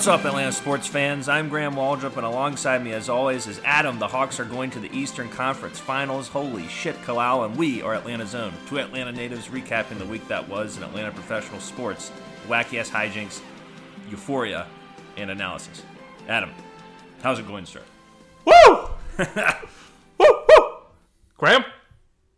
What's up, Atlanta sports fans? I'm Graham Waldrop, and alongside me, as always, is Adam. The Hawks are going to the Eastern Conference Finals. Holy shit, Kalal, and we are Atlanta Zone. Two Atlanta natives recapping the week that was in Atlanta professional sports, wacky ass hijinks, euphoria, and analysis. Adam, how's it going, sir? Woo! woo! Woo! Graham?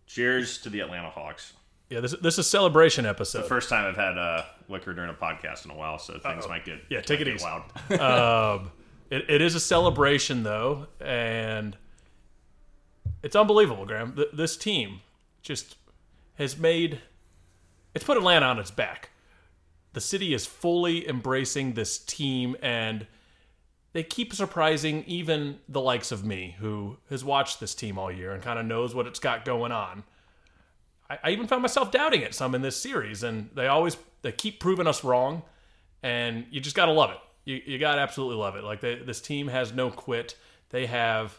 Cheers to the Atlanta Hawks. Yeah, this, this is a celebration episode. The First time I've had uh, liquor during a podcast in a while, so things Uh-oh. might get Yeah, take it easy. Loud. um, it, it is a celebration, though, and it's unbelievable, Graham. Th- this team just has made it's put Atlanta on its back. The city is fully embracing this team, and they keep surprising even the likes of me, who has watched this team all year and kind of knows what it's got going on. I, I even found myself doubting it some in this series, and they always they keep proving us wrong, and you just gotta love it. You you gotta absolutely love it. Like they, this team has no quit. They have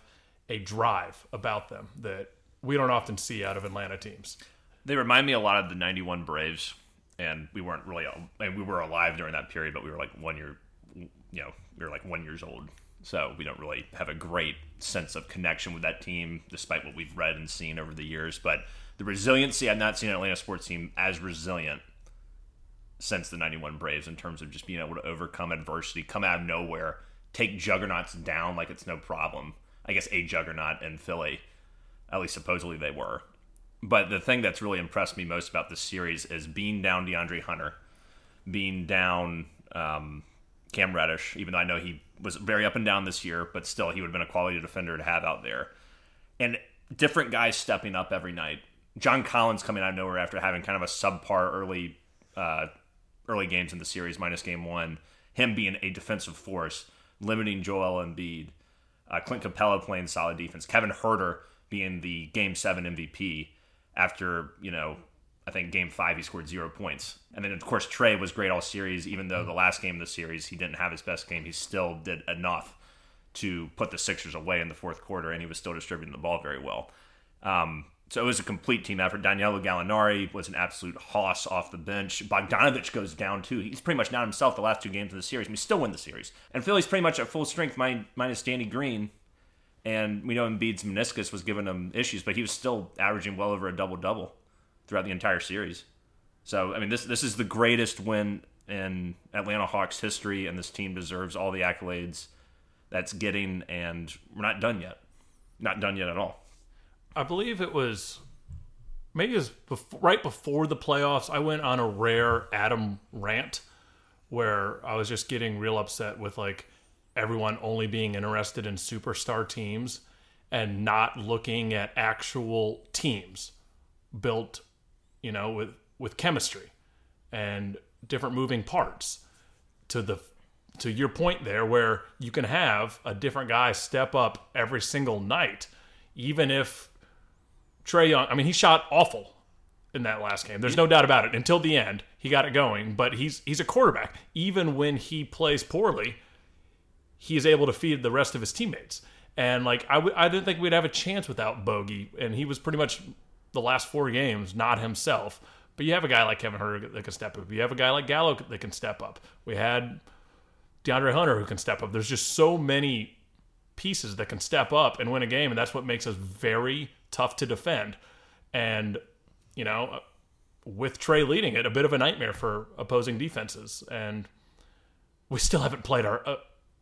a drive about them that we don't often see out of Atlanta teams. They remind me a lot of the '91 Braves, and we weren't really. Mean, we were alive during that period, but we were like one year. You know, we were like one years old, so we don't really have a great sense of connection with that team, despite what we've read and seen over the years. But the resiliency, I've not seen an Atlanta sports team as resilient since the 91 Braves in terms of just being able to overcome adversity, come out of nowhere, take juggernauts down like it's no problem. I guess a juggernaut in Philly, at least supposedly they were. But the thing that's really impressed me most about this series is being down DeAndre Hunter, being down um, Cam Reddish, even though I know he was very up and down this year, but still he would have been a quality defender to have out there. And different guys stepping up every night. John Collins coming out of nowhere after having kind of a subpar early uh, early games in the series, minus game one. Him being a defensive force, limiting Joel Embiid. Uh, Clint Capela playing solid defense. Kevin Huerter being the game seven MVP after, you know, I think game five he scored zero points. And then, of course, Trey was great all series, even though the last game of the series he didn't have his best game. He still did enough to put the Sixers away in the fourth quarter, and he was still distributing the ball very well. Um, so it was a complete team effort. Danilo Gallinari was an absolute hoss off the bench. Bogdanovich goes down too. He's pretty much down himself the last two games of the series. We still win the series. And Philly's pretty much at full strength min- minus Danny Green. And we know Embiid's meniscus was giving him issues, but he was still averaging well over a double double throughout the entire series. So I mean, this this is the greatest win in Atlanta Hawks history, and this team deserves all the accolades that's getting. And we're not done yet. Not done yet at all. I believe it was maybe it was before, right before the playoffs. I went on a rare Adam rant where I was just getting real upset with like everyone only being interested in superstar teams and not looking at actual teams built, you know, with with chemistry and different moving parts to the to your point there where you can have a different guy step up every single night even if Trey Young, I mean, he shot awful in that last game. There's no doubt about it. Until the end, he got it going. But he's he's a quarterback. Even when he plays poorly, he is able to feed the rest of his teammates. And like I w- I didn't think we'd have a chance without Bogey, and he was pretty much the last four games not himself. But you have a guy like Kevin Huerter that can step up. You have a guy like Gallo that can step up. We had DeAndre Hunter who can step up. There's just so many pieces that can step up and win a game, and that's what makes us very tough to defend. And you know, with Trey leading it, a bit of a nightmare for opposing defenses, and we still haven't played our uh,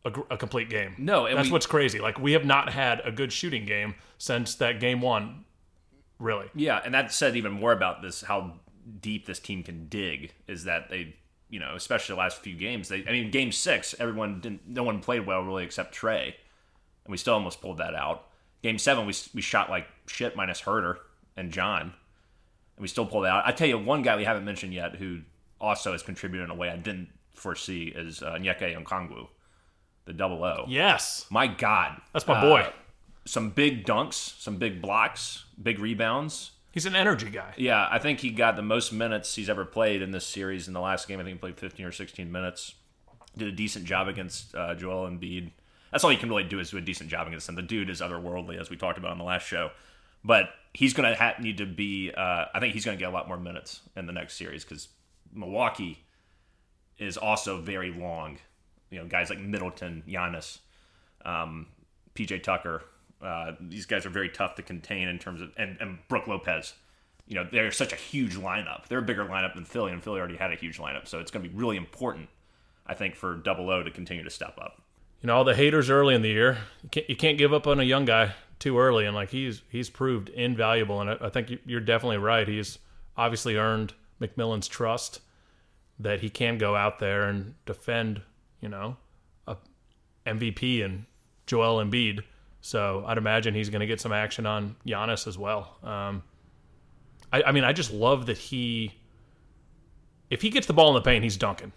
a, a, a complete game. No, and that's we- what's crazy. Like we have not had a good shooting game since that game one. Really, Yeah, and that said even more about this how deep this team can dig is that they, you know, especially the last few games. They, I mean, game six, everyone didn't, no one played well really except Trey, and we still almost pulled that out. Game seven, we we shot like shit minus Huerter and John, and we still pulled out. I tell you, one guy we haven't mentioned yet who also has contributed in a way I didn't foresee is uh, Nyeke Okongwu, the double O. yes, My God, that's my boy. Uh, some big dunks, some big blocks, big rebounds. He's an energy guy. Yeah, I think he got the most minutes he's ever played in this series. In the last game, I think he played 15 or 16 minutes. Did a decent job against uh, Joel Embiid. That's all you can really do is do a decent job against him. The dude is otherworldly, as we talked about on the last show. But he's going to ha- need to be. Uh, I think he's going to get a lot more minutes in the next series because Milwaukee is also very long you know guys like Middleton, Giannis, um, PJ Tucker. Uh, these guys are very tough to contain in terms of and, and Brook Lopez. You know they're such a huge lineup. They're a bigger lineup than Philly, and Philly already had a huge lineup, so it's going to be really important, I think, for Double O to continue to step up. You know all the haters early in the year. You can't, you can't give up on a young guy too early, and like he's he's proved invaluable, and I, I think you're definitely right. He's obviously earned McMillan's trust that he can go out there and defend, you know, a MVP and Joel Embiid. So I'd imagine he's going to get some action on Giannis as well. Um, I, I, mean, I just love that he, if he gets the ball in the paint, he's dunking.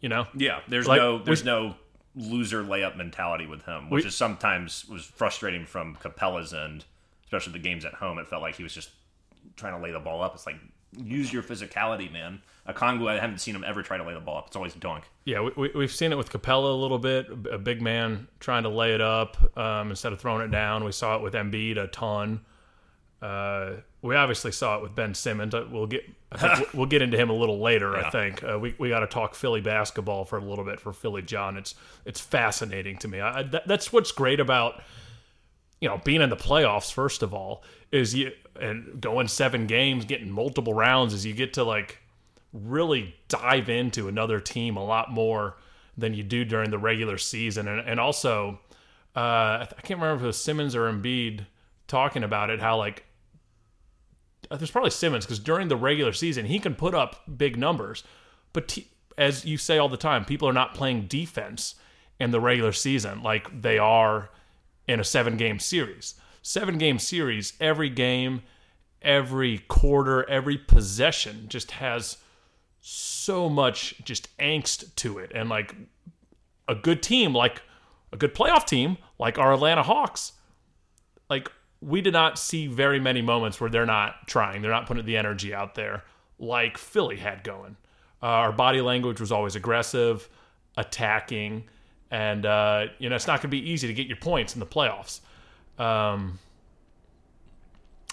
You know? Yeah. There's like, no there's no loser layup mentality with him, which we, is sometimes was frustrating from Capela's end, especially the games at home. It felt like he was just trying to lay the ball up. It's like use your physicality, man. Okongwu, I haven't seen him ever try to lay the ball up. It's always dunk. Yeah, we, we, have seen it with Capela a little bit. A big man trying to lay it up um, instead of throwing it down. We saw it with Embiid a ton. Uh, we obviously saw it with Ben Simmons. Uh, we'll get we'll get into him a little later. Yeah. I think uh, we we got to talk Philly basketball for a little bit for Philly John. It's it's fascinating to me. I, that, that's what's great about you know being in the playoffs. First of all, is you and going seven games, getting multiple rounds, is you get to like really dive into another team a lot more than you do during the regular season. And, and also, uh, I can't remember if it was Simmons or Embiid talking about it, how like, Uh, there's probably Simmons because during the regular season, he can put up big numbers. But t- as you say all the time, people are not playing defense in the regular season like they are in a seven game series. Seven game series, every game, every quarter, every possession just has so much just angst to it. And like a good team, like a good playoff team, like our Atlanta Hawks, like we did not see very many moments where they're not trying, they're not putting the energy out there like Philly had going. Uh, our body language was always aggressive, attacking, and uh, you know it's not going to be easy to get your points in the playoffs. Um,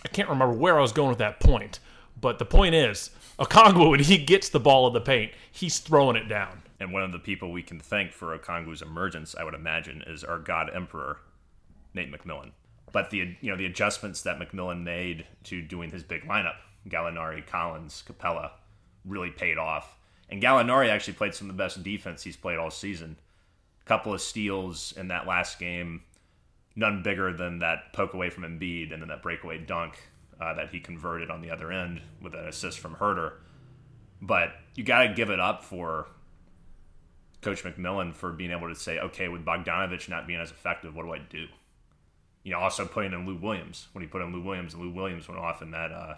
I can't remember where I was going with that point, but the point is Okongwu, when he gets the ball in the paint, he's throwing it down. And one of the people we can thank for Okongwu's emergence, I would imagine, is our God Emperor, Nate McMillan. But the you know the adjustments that McMillan made to doing his big lineup, Gallinari, Collins, Capela, really paid off. And Gallinari actually played some of the best defense he's played all season. A couple of steals in that last game, none bigger than that poke away from Embiid and then that breakaway dunk uh, that he converted on the other end with an assist from Huerter. But you got to give it up for Coach McMillan for being able to say, okay, with Bogdanovich not being as effective, what do I do? You know, also putting in Lou Williams when he put in Lou Williams, and Lou Williams went off in that uh,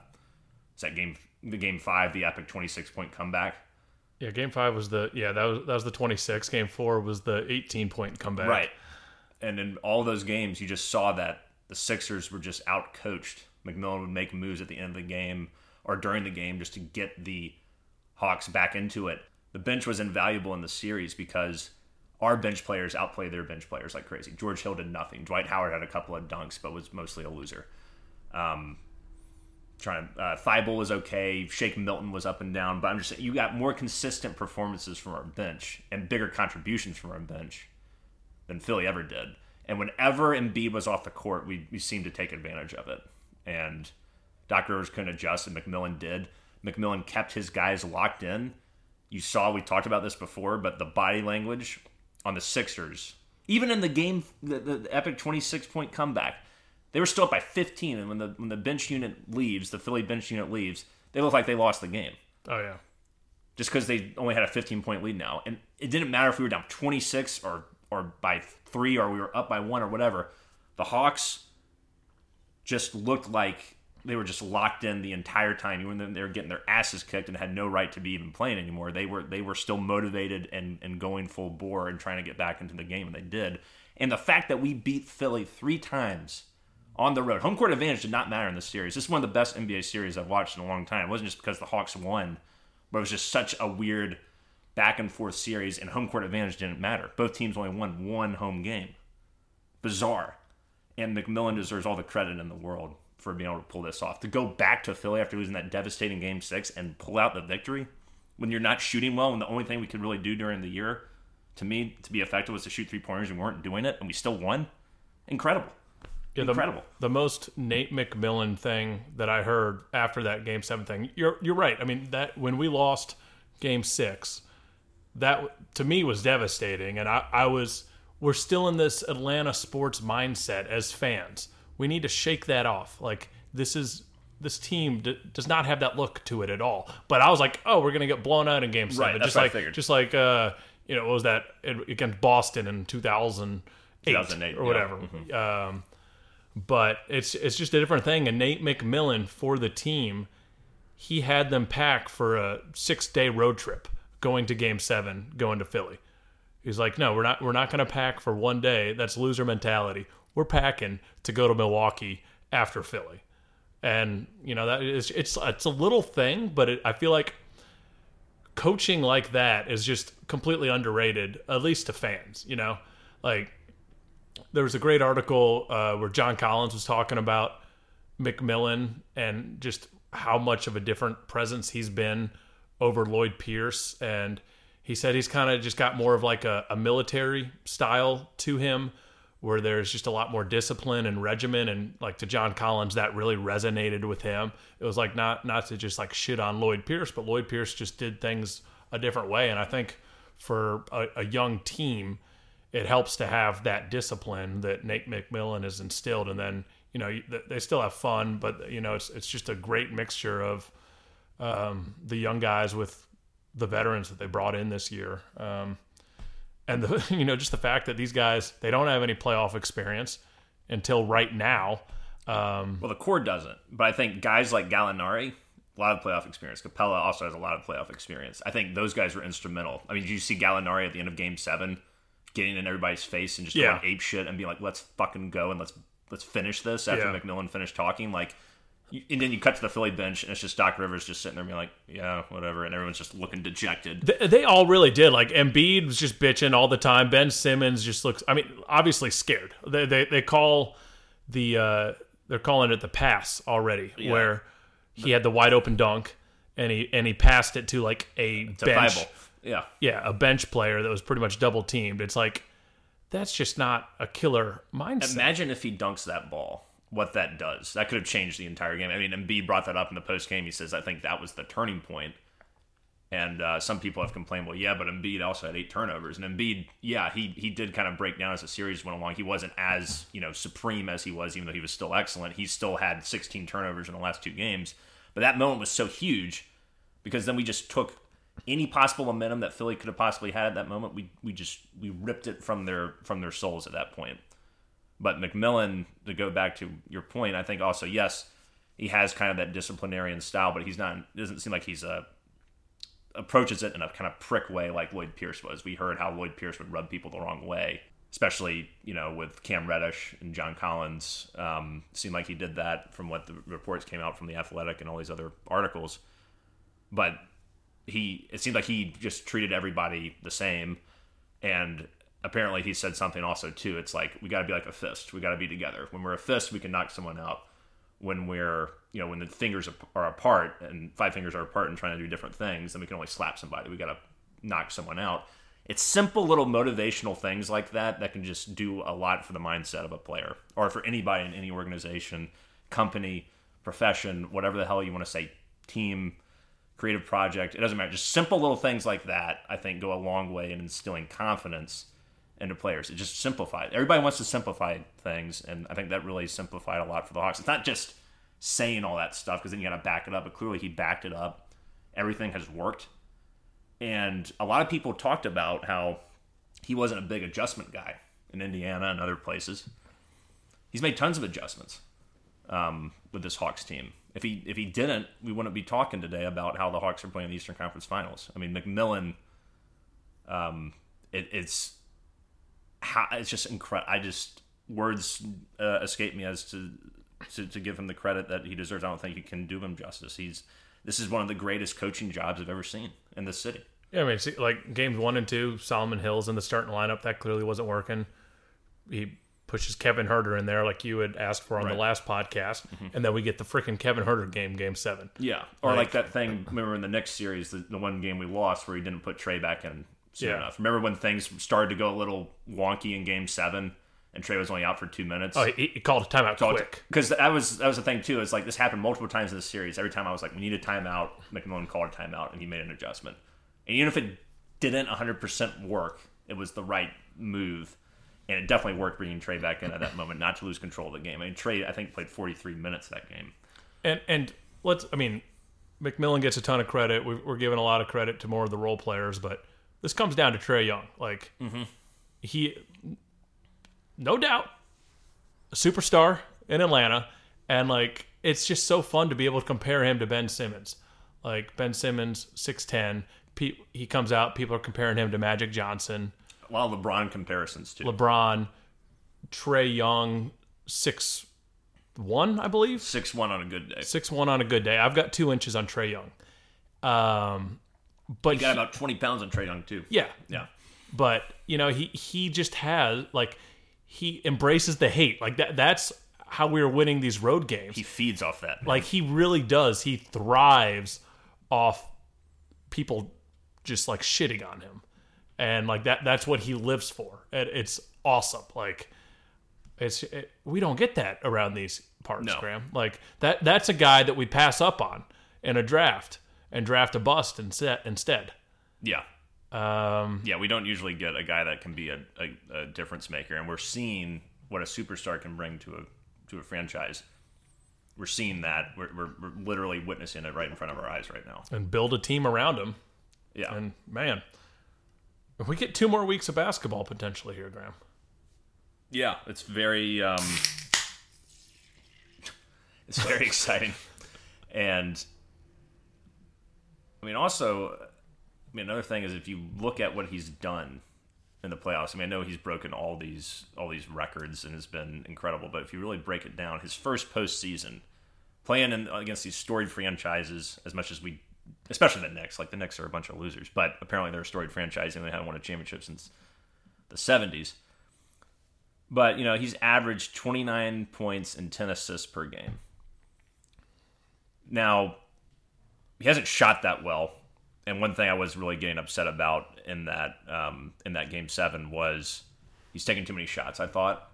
that game, the game five, the epic twenty six point comeback. Yeah, game five was the yeah that was that was the twenty six. Game four was the eighteen point comeback. Right, and in all those games, you just saw that the Sixers were just out coached McMillan would make moves at the end of the game or during the game just to get the Hawks back into it. The bench was invaluable in the series because our bench players outplay their bench players like crazy. George Hill did nothing. Dwight Howard had a couple of dunks, but was mostly a loser. Um, trying to, uh, Thybulle was okay. Shake Milton was up and down, but I'm just saying you got more consistent performances from our bench and bigger contributions from our bench than Philly ever did. And whenever Embiid was off the court, we, we seemed to take advantage of it and Doc Rivers couldn't adjust, and McMillan did. McMillan kept his guys locked in. You saw we talked about this before, but the body language on the Sixers, even in the game, the, the epic 26 point comeback, they were still up by 15. And when the when the bench unit leaves, the Philly bench unit leaves, they look like they lost the game. Oh yeah, just because they only had a 15 point lead now, and it didn't matter if we were down 26 or or by three or we were up by one or whatever. The Hawks just looked like they were just locked in the entire time. Even though they were getting their asses kicked and had no right to be even playing anymore, they were they were still motivated and, and going full bore and trying to get back into the game, and they did. And the fact that we beat Philly three times on the road, home court advantage did not matter in this series. This is one of the best NBA series I've watched in a long time. It wasn't just because the Hawks won, but it was just such a weird back and forth series, and home court advantage didn't matter. Both teams only won one home game. Bizarre and McMillan deserves all the credit in the world for being able to pull this off. To go back to Philly after losing that devastating game six and pull out the victory when you're not shooting well, and the only thing we could really do during the year to me to be effective was to shoot three pointers. and We weren't doing it, and we still won. Incredible. Yeah, Incredible. The, the most Nate McMillan thing that I heard after that game seven thing. You're you're right. I mean that when we lost game six, that to me was devastating, and I, I was we're still in this Atlanta sports mindset as fans. We need to shake that off. Like this is this team d- does not have that look to it at all. But I was like, oh, we're gonna get blown out in game seven, Right, that's just like figured. just like uh, you know, what was that against Boston in two thousand eight 2008, or yeah. whatever. Mm-hmm. Um, but it's it's just a different thing. And Nate McMillan for the team, he had them pack for a six day road trip going to Game Seven, going to Philly. He's like, no, we're not we're not going to pack for one day. That's loser mentality. We're packing to go to Milwaukee after Philly, and you know that is it's it's a little thing, but it, I feel like coaching like that is just completely underrated, at least to fans. You know, like there was a great article uh, where John Collins was talking about McMillan and just how much of a different presence he's been over Lloyd Pierce. And he said he's kind of just got more of like a, a military style to him where there's just a lot more discipline and regimen. And like to John Collins that really resonated with him. It was like not not to just like shit on Lloyd Pierce, but Lloyd Pierce just did things a different way. And I think for a, a young team it helps to have that discipline that Nate McMillan has instilled, and then you know they still have fun, but you know it's it's just a great mixture of um, the young guys with the veterans that they brought in this year, um, and the you know just the fact that these guys they don't have any playoff experience until right now. Um, Well, the core doesn't, but I think guys like Gallinari, a lot of playoff experience. Capela also has a lot of playoff experience. I think those guys were instrumental. I mean, did you see Gallinari at the end of Game Seven, getting in everybody's face and just Yeah. going ape shit and being like, "Let's fucking go and let's let's finish this." After Yeah. McMillan finished talking, like, and then you cut to the Philly bench and it's just Doc Rivers just sitting there being like, "Yeah, whatever," and everyone's just looking dejected. They, they all really did. Like Embiid was just bitching all the time. Ben Simmons just looks. I mean, obviously scared. They they, they call the uh, they're calling it the pass already, where he had the wide open dunk and he and he passed it to like a It's bench. Yeah. Yeah, a bench player that was pretty much double teamed. It's like that's just not a killer mindset. Imagine if he dunks that ball. What that does. That could have changed the entire game. I mean, Embiid brought that up in the post game. He says, "I think that was the turning point." And uh, some people have complained, well, yeah, but Embiid also had eight turnovers. And Embiid, yeah, he he did kind of break down as the series went along. He wasn't as you know supreme as he was, even though he was still excellent. He still had 16 turnovers in the last two games. But that moment was so huge because then we just took any possible momentum that Philly could have possibly had at that moment. We we just we ripped it from their from their souls at that point. But McMillan, to go back to your point, I think also yes, he has kind of that disciplinarian style, but he's not. Doesn't seem like he's a approaches it in a kind of prick way like Lloyd Pierce was. We heard how Lloyd Pierce would rub people the wrong way, especially you know with Cam Reddish and John Collins. Um, seemed like he did that from what the reports came out from the Athletic and all these other articles. But he, it seemed like he just treated everybody the same, and apparently he said something also too. It's like we got to be like a fist. We got to be together. When we're a fist, we can knock someone out. When we're you know when the fingers are apart and five fingers are apart and trying to do different things, then we can only slap somebody. We got to knock someone out. It's simple little motivational things like that that can just do a lot for the mindset of a player or for anybody in any organization, company, profession, whatever the hell you want to say, team, creative project. It doesn't matter. Just simple little things like that, I think, go a long way in instilling confidence into players. It just simplified. Everybody wants to simplify things, and I think that really simplified a lot for the Hawks. It's not just saying all that stuff because then you got to back it up, but clearly he backed it up. Everything has worked. And a lot of people talked about how he wasn't a big adjustment guy in Indiana and other places. He's made tons of adjustments um, with this Hawks team. If he if he didn't, we wouldn't be talking today about how the Hawks are playing in the Eastern Conference Finals. I mean, McMillan, um, it, it's how it's just incredible. I just words uh, escape me as to, to to give him the credit that he deserves. I don't think you can do him justice. He's this is one of the greatest coaching jobs I've ever seen in this city. Yeah, I mean, see, like games one and two, Solomon Hills in the starting lineup that clearly wasn't working. He pushes Kevin Huerter in there, like you had asked for on the last podcast, and then we get the freaking Kevin Huerter game, game seven. Yeah, or Like- like, that thing. Remember in the next series, the, the one game we lost where he didn't put Trey back in soon Yeah. enough. Remember when things started to go a little wonky in Game Seven, and Trey was only out for two minutes. Oh, he, he called a timeout quick. Because that was that was the thing too. Is like this happened multiple times in the series. Every time I was like, we need a timeout. McMillan called a timeout, and he made an adjustment. And even if it didn't 100 percent work, it was the right move, and it definitely worked bringing Trey back in at that moment, not to lose control of the game. I mean, Trey I think played 43 minutes that game. And and let's I mean, McMillan gets a ton of credit. We're giving a lot of credit to more of the role players, but this comes down to Trey Young. Like he, no doubt, a superstar in Atlanta, and like it's just so fun to be able to compare him to Ben Simmons. Like Ben Simmons, six ten. He comes out. People are comparing him to Magic Johnson. A lot of LeBron comparisons too. LeBron, Trey Young, six one, I believe. Six one on a good day. Six one on a good day. I've got two inches on Trey Young. Um, but he Got he- about 20 pounds on Trey Young too. yeah, Yeah. but you know he he just has like he embraces the hate like that. That's how we're winning these road games. He feeds off that. like he really does. He thrives off people just like shitting on him, and like that. That's what he lives for. And it's awesome. Like it's it, we don't get that around these parts, No. Graham. Like that. That's a guy that we pass up on in a draft and draft a bust instead. Yeah. um, Yeah, we don't usually get a guy that can be a, a, a difference maker, and we're seeing what a superstar can bring to a to a franchise. We're seeing that. We're, we're, we're literally witnessing it right in front of our eyes right now. and build a team around him. Yeah, And man, if we get two more weeks of basketball potentially here, Graham. yeah, it's very um, it's very exciting, and I mean also, I mean another thing is if you look at what he's done in the playoffs. I mean, I know he's broken all these all these records and has been incredible. But if you really break it down, his first postseason playing in, against these storied franchises, as much as we, especially the Knicks, like the Knicks are a bunch of losers, but apparently they're a storied franchise and they haven't won a championship since the '70s. But you know, he's averaged 29 points and 10 assists per game. Now, he hasn't shot that well and one thing I was really getting upset about in that um, in that game seven was he's taking too many shots. I thought,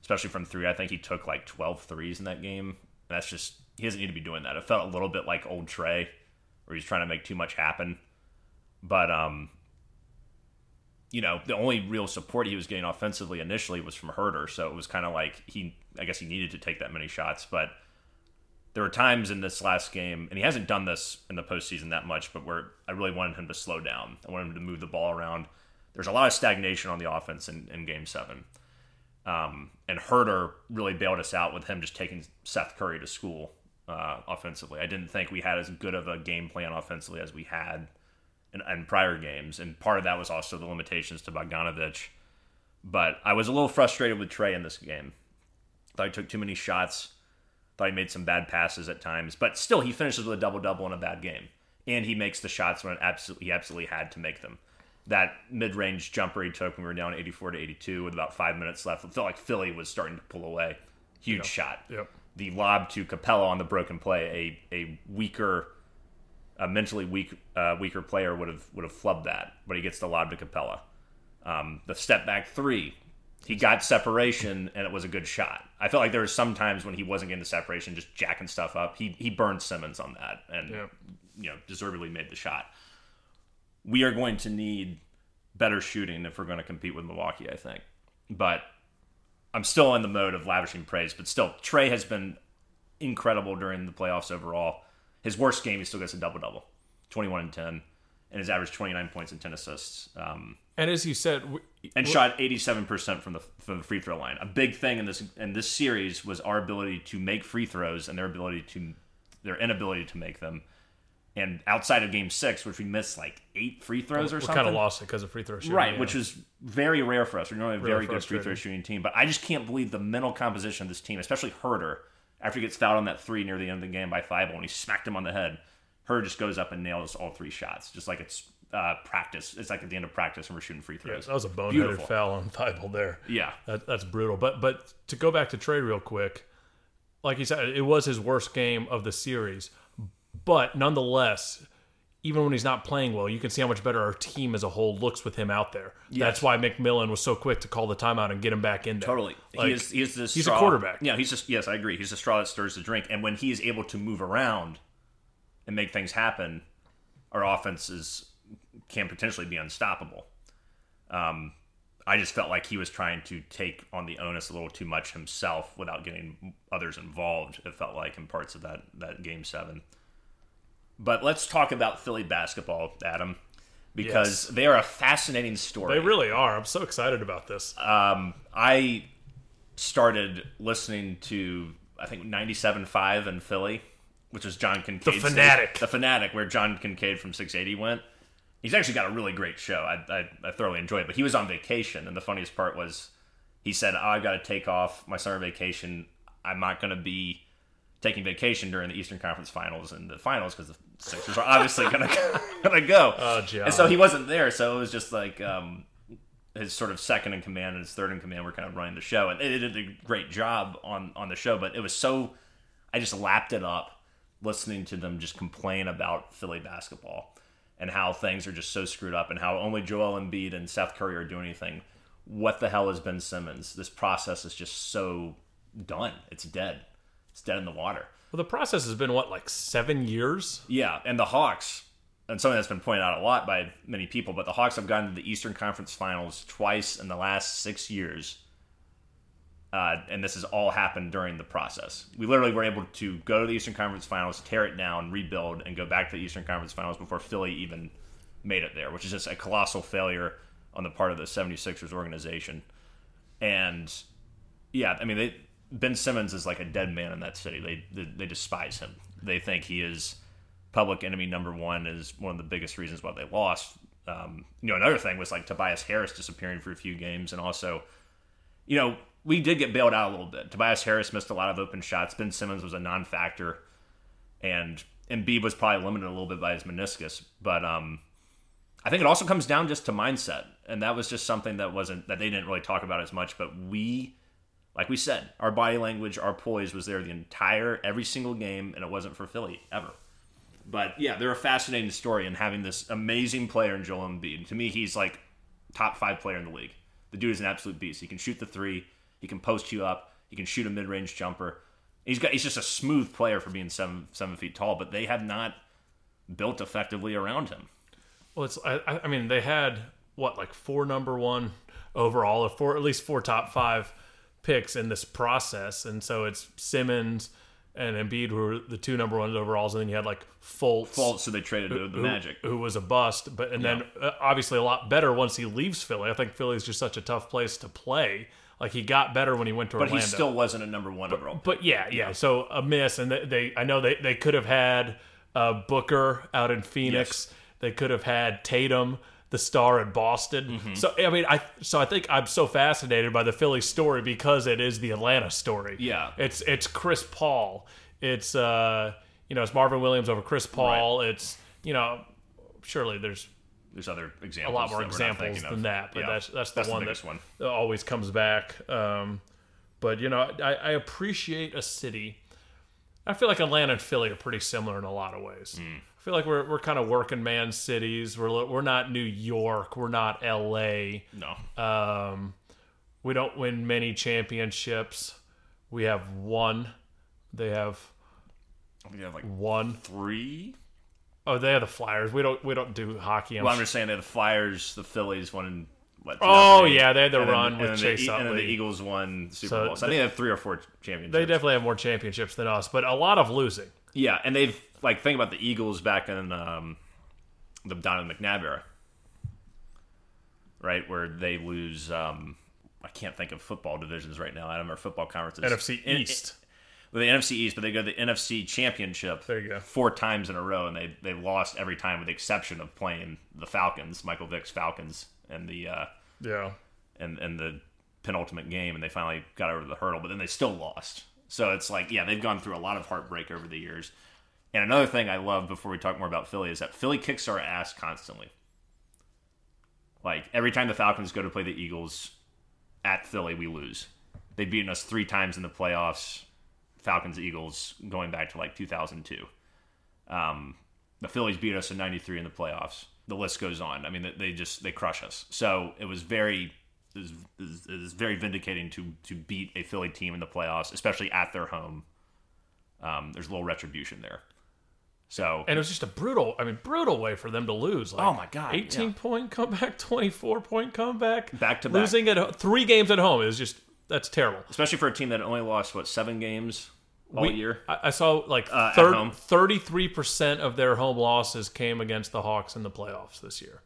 especially from three. I think he took like 12 threes in that game. And that's just he doesn't need to be doing that. It felt a little bit like old Trey, where he's trying to make too much happen. But um, you know, the only real support he was getting offensively initially was from Huerter, so it was kind of like he, I guess he needed to take that many shots, but there were times in this last game, and he hasn't done this in the postseason that much, but where I really wanted him to slow down. I wanted him to move the ball around. There's a lot of stagnation on the offense in, in game seven. Um, and Huerter really bailed us out with him just taking Seth Curry to school uh, offensively. I didn't think we had as good of a game plan offensively as we had in, in prior games. And part of that was also the limitations to Bogdanovich. But I was a little frustrated with Trey in this game. Thought he took too many shots. Thought he made some bad passes at times, but still he finishes with a double double in a bad game, and he makes the shots when absolutely he absolutely had to make them. That mid range jumper he took when we were down eighty four to eighty two with about five minutes left, it felt like Philly was starting to pull away. Huge shot. Yep. The lob to Capela on the broken play, a a weaker, a mentally weak uh, weaker player would have would have flubbed that, but he gets the lob to Capela. Um, the step back three, he got separation and it was a good shot. I felt like there were some times when he wasn't getting the separation, just jacking stuff up. He he burned Simmons on that and Yeah. you know deservedly made the shot. We are going to need better shooting if we're going to compete with Milwaukee, I think. But I'm still in the mode of lavishing praise. But still, Trey has been incredible during the playoffs overall. His worst game, he still gets a double double, 21 and 10, and his averaged 29 points and 10 assists. Um, And as you said, we, and shot 87% from the from the free throw line. A big thing in this in this series was our ability to make free throws and their ability to their inability to make them. And outside of game 6, which we missed like 8 free throws or we something. kind of lost it because of free throw shooting. Right, yeah. which was very rare for us. We're normally a very good free throw shooting team, but I just can't believe the mental composition of this team, especially Huerter. After he gets fouled on that three near the end of the game by Thybulle, and he smacked him on the head, Huerter just goes up and nails all three shots, just like it's uh, practice. It's like at the end of practice when we're shooting free Yeah, throws. that was a boneheaded foul on Thybulle there. Yeah, That, that's brutal. But but to go back to Trey real quick, like you said, it was his worst game of the series. But nonetheless, even when he's not playing well, you can see how much better our team as a whole looks with him out there. That's why McMillan was so quick to call the timeout and get him back in there. Totally. Like, he is, he is the he's a quarterback. Yeah, he's just yes, I agree. He's the straw that stirs the drink. And when he is able to move around and make things happen, our offense is can potentially be unstoppable. Um, I just felt like he was trying to take on the onus a little too much himself without getting others involved. It felt like in parts of that that game seven. But let's talk about Philly basketball, Adam, because Yes. they are a fascinating story. They really are. I'm so excited about this. um, I started listening to I think 97.5 in Philly, which is John Kincade. The Fanatic. The Fanatic, where John Kincade from 680 went. He's actually got a really great show. I, I, I thoroughly enjoy it. But he was on vacation, and the funniest part was he said, oh, I've got to take off my summer vacation. I'm not going to be taking vacation during the Eastern Conference Finals and the finals because the Sixers are obviously going to gonna go. Oh, John. And so he wasn't there. So it was just like um, his sort of second in command and his third in command were kind of running the show, and they did a great job on on the show. But it was so I just lapped it up listening to them just complain about Philly basketball and how things are just so screwed up and how only Joel Embiid and Seth Curry are doing anything. What the hell is Ben Simmons? This process is just so done. It's dead. It's dead in the water. Well, the process has been what, like seven years? Yeah, and the Hawks, and something that's been pointed out a lot by many people, but the Hawks have gotten to the Eastern Conference Finals twice in the last six years. Uh, and this has all happened during the process. We literally were able to go to the Eastern Conference Finals, tear it down, rebuild, and go back to the Eastern Conference Finals before Philly even made it there, which is just a colossal failure on the part of the 76ers organization. And yeah, I mean, they, Ben Simmons is like a dead man in that city. They, they they despise him. They think he is public enemy number one. Is one of the biggest reasons why they lost. Um, you know, another thing was like Tobias Harris disappearing for a few games, and also, you know, we did get bailed out a little bit. Tobias Harris missed a lot of open shots. Ben Simmons was a non-factor, and Embiid was probably limited a little bit by his meniscus. But um, I think it also comes down just to mindset, and that was just something that wasn't that they didn't really talk about as much. But we, like we said, our body language, our poise was there the entire every single game, and it wasn't for Philly ever. But yeah, they're a fascinating story, and having this amazing player in Joel Embiid. To me, he's like top five player in the league. The dude is an absolute beast. He can shoot the three. He can post you up. He can shoot a mid range jumper. He's got. He's just a smooth player for being seven seven feet tall. But they have not built effectively around him. Well, it's. I, I- mean, they had what, like four number one overall, or four at least four top five picks in this process, and so it's Simmons and Embiid were the two number ones overalls, and then you had like Fultz, Fault, so they traded to the Magic. who was a bust, but and then uh, obviously a lot better once he leaves Philly. I think Philly's just such a tough place to play. Like he got better when he went to But Orlando. he still wasn't a number one overall. But yeah, yeah. So a miss, and they, they I know they, they could have had uh, Booker out in Phoenix. They could have had Tatum, the star at Boston. Mm-hmm. So I mean, I so I think I'm so fascinated by the Philly story because it is the Atlanta story. Yeah. it's it's Chris Paul. It's uh you know it's Marvin Williams over Chris Paul. It's you know surely there's There's other examples. a lot more that we're not examples of. than that, but Yeah. that's that's the one biggest that one. always comes back. Um, but you know, I, I appreciate a city. I feel like Atlanta and Philly are pretty similar in a lot of ways. Hmm. I feel like we're we're kind of working man cities. We're we're not New York. We're not L.A. No. Um, we don't win many championships. We have one. They have we have like one. three. Oh, they have the Flyers. We don't we don't do hockey. I'm Well, I'm just saying that the Flyers, the Phillies won in what? Oh, yeah, they had the and run and with then Chase the, And then the Eagles won Super So Bowl. So I think they have three or four championships. they definitely have more championships than us, but a lot of losing. Yeah, and they've like think about the Eagles back in um, the Donovan McNabb era, right, where they lose. Um, I can't think of football divisions right now, Adam, or football conferences. NFC East. The NFC East, but they go to the NFC Championship. There you go. Four times in a row, and they they lost every time, with the exception of playing the Falcons, Michael Vick's Falcons, and the uh, Yeah. and and the penultimate game, and they finally got over the hurdle, but then they still lost. So it's like, yeah, they've gone through a lot of heartbreak over the years. And another thing I love before we talk more about Philly is that Philly kicks our ass constantly. Like every time the Falcons go to play the Eagles at Philly, we lose. They've beaten us three times in the playoffs. Falcons, Eagles, going back to like 2002. Um, The Phillies beat us in '93 in the playoffs. The list goes on. I mean, they- just they crush us. So it was very it was, it was- very vindicating to to beat a Philly team in the playoffs, especially at their home. Um, there's a little retribution there. So And it was just a brutal, I mean, brutal way for them to lose. Like Oh, my God, 18 yeah. point comeback, 24 point comeback. Back to back. Losing at three games at home is just, that's terrible. especially for a team that only lost what seven games all We- year. I, I saw like Uh, at thir- home. 33% of their home losses came against the Hawks in the playoffs this year.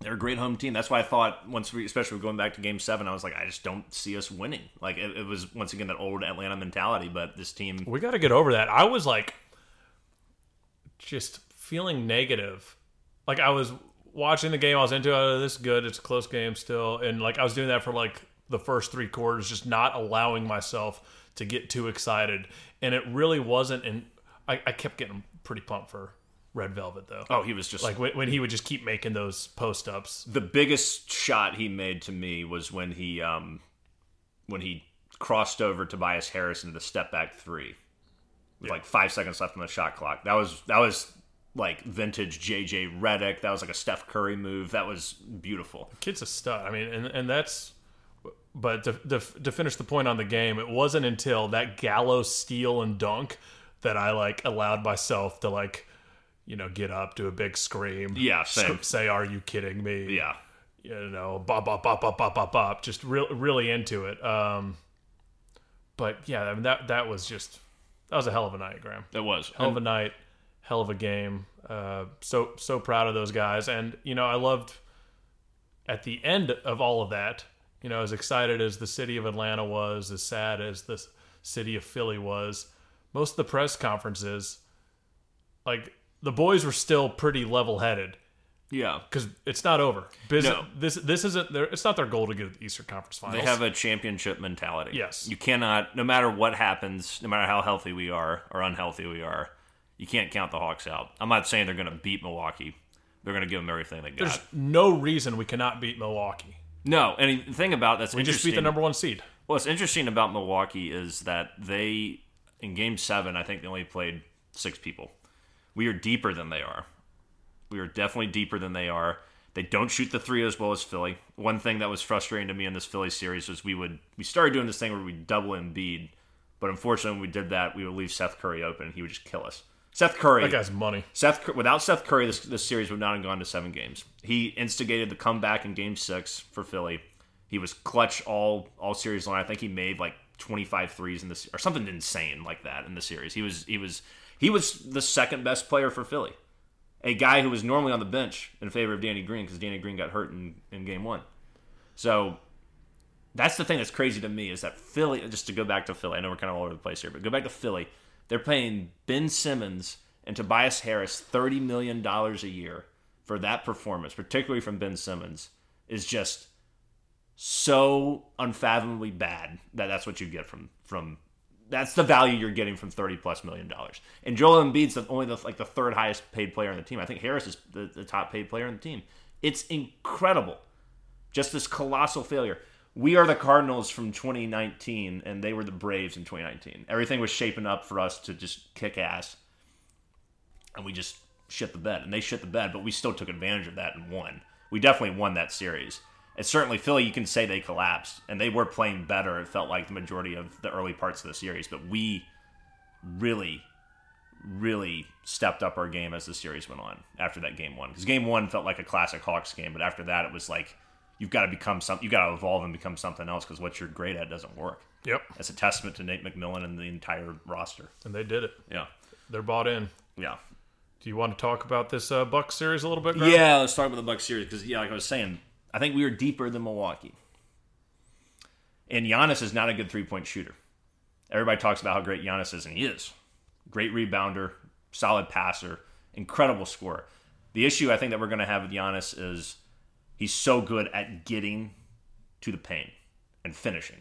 They're a great home team. That's why I thought once we, especially going back to Game Seven, I was like, I just don't see us winning. Like it, it was once again that old Atlanta mentality. But this team, We got to get over that. I was like, just feeling negative. Like I was watching the game, I was into it. Oh, this is good. It's a close game still, and like I was doing that for like the first three quarters, just not allowing myself to get too excited. And it really wasn't. And I, I kept getting pretty pumped for Red Velvet though. oh, he was just Like when, when he would just keep making those post ups. the biggest shot he made to me was when he um when he crossed over Tobias Harris into the step back three with like five seconds left on the shot clock. That was that was like vintage JJ Redick. That was like a Steph Curry move. That was beautiful. kid's a stud. I mean, and and that's. But to, to, to finish the point on the game, it wasn't until that Gallo steal and dunk that I like allowed myself to like, you know, get up, do a big scream, Yeah, same. sc- say, "Are you kidding me?" Yeah. you know, bop bop bop bop bop bop bop, just real really into it. Um, but yeah, I mean that that was just that was a hell of a night, Graham It was. hell of a night, hell of a game. Uh, so so proud of those guys, and you know I loved at the end of all of that. You know, as excited as the city of Atlanta was, as sad as the city of Philly was, most of the press conferences, like the boys were still pretty level headed yeah. because it's not over. Bus- No. This this isn't their. It's not their goal to get to the Eastern Conference Finals. They have a championship mentality. Yes. You cannot, no matter what happens, no matter how healthy we are or unhealthy we are, you can't count the Hawks out. I'm not saying they're going to beat Milwaukee. They're going to give them everything they got. There's no reason we cannot beat Milwaukee. No, and the thing about that's We just beat the number one seed. Well, what's interesting about Milwaukee is that they, in Game Seven, I think they only played six people. We are deeper than they are. We are definitely deeper than they are. They don't shoot the three as well as Philly. One thing that was frustrating to me in this Philly series was we would we started doing this thing where we double Embiid, but unfortunately when we did that, we would leave Seth Curry open. and He would just kill us. Seth Curry, That guy's money. Seth without Seth Curry, this this series would not have gone to seven games. He instigated the comeback in Game Six for Philly. He was clutch all all series long. I think he made like 25 threes in this or something insane like that in the series. He was he was he was the second best player for Philly. A guy who was normally on the bench in favor of Danny Green because Danny Green got hurt in, in game one. So that's the thing that's crazy to me is that Philly, just to go back to Philly, I know we're kind of all over the place here, but go back to Philly. They're paying Ben Simmons and Tobias Harris $30 million a year for that performance, particularly from Ben Simmons, is just so unfathomably bad that that's what you get from from that's the value you're getting from 30 plus million dollars. And Joel Embiid's the, only the like the third highest paid player on the team. I think Harris is the, the top paid player on the team. It's incredible. Just this colossal failure. We are the Cardinals from 2019 and they were the Braves in 2019. Everything was shaping up for us to just kick ass. And we just shit the bed. And they shit the bed, but we still took advantage of that and won. We definitely won that series. And certainly Philly, you can say they collapsed, and they were playing better. It felt like the majority of the early parts of the series, but we really, really stepped up our game as the series went on after that game one. Because game one felt like a classic Hawks game, but after that, it was like you've got to become something. You've got to evolve and become something else. Because what you're great at doesn't work. Yep. That's a testament to Nate McMillan and the entire roster. And they did it. Yeah, They're bought in. yeah. Do you want to talk about this uh, Buck series a little bit? Graham? Yeah, let's talk about the Bucks series because yeah, like I was saying, I think we were deeper than Milwaukee. And Giannis is not a good three point shooter. Everybody talks about how great Giannis is, and he is. Great rebounder, solid passer, incredible scorer. The issue I think that we're going to have with Giannis is he's so good at getting to the paint and finishing.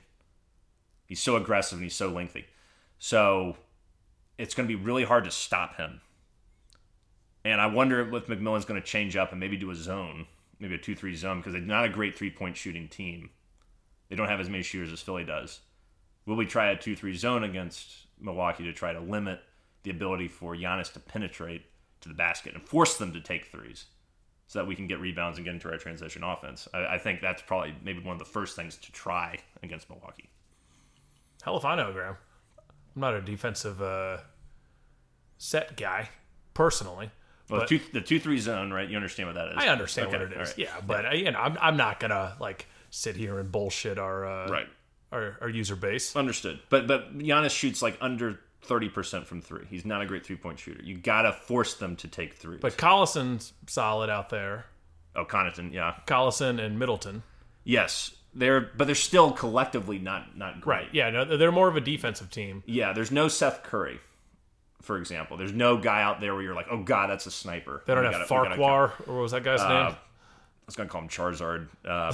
He's so aggressive and he's so lengthy. So it's going to be really hard to stop him. And I wonder if McMillan's going to change up and maybe do a zone, maybe a 2 3 zone, because they're not a great three point shooting team. They don't have as many shooters as Philly does. Will we try a 2 3 zone against Milwaukee to try to limit the ability for Giannis to penetrate to the basket and force them to take threes so that we can get rebounds and get into our transition offense. I, I think that's probably maybe one of the first things to try against Milwaukee. Hell if I know, Graham. I'm not a defensive uh, set guy personally. Well, But- the two the two three zone, right? You understand what that is? I understand Okay, what it is. right. Yeah, but uh, you know, I'm I'm not gonna like sit here and bullshit our uh, Right. our, our user base. Understood. But but Giannis shoots like under thirty percent from three. He's not a great three point shooter. You gotta force them to take threes. But Collison's solid out there. oh, Connaughton, yeah, Collison and Middleton. yes, they're but they're still collectively not not great. Right. Yeah. No, they're more of a defensive team. Yeah, there's no Seth Curry, for example. There's no guy out there where you're like, oh god, that's a sniper. They don't We have gotta Farquhar or what was that guy's Uh, name? I was gonna call him Charizard. Um,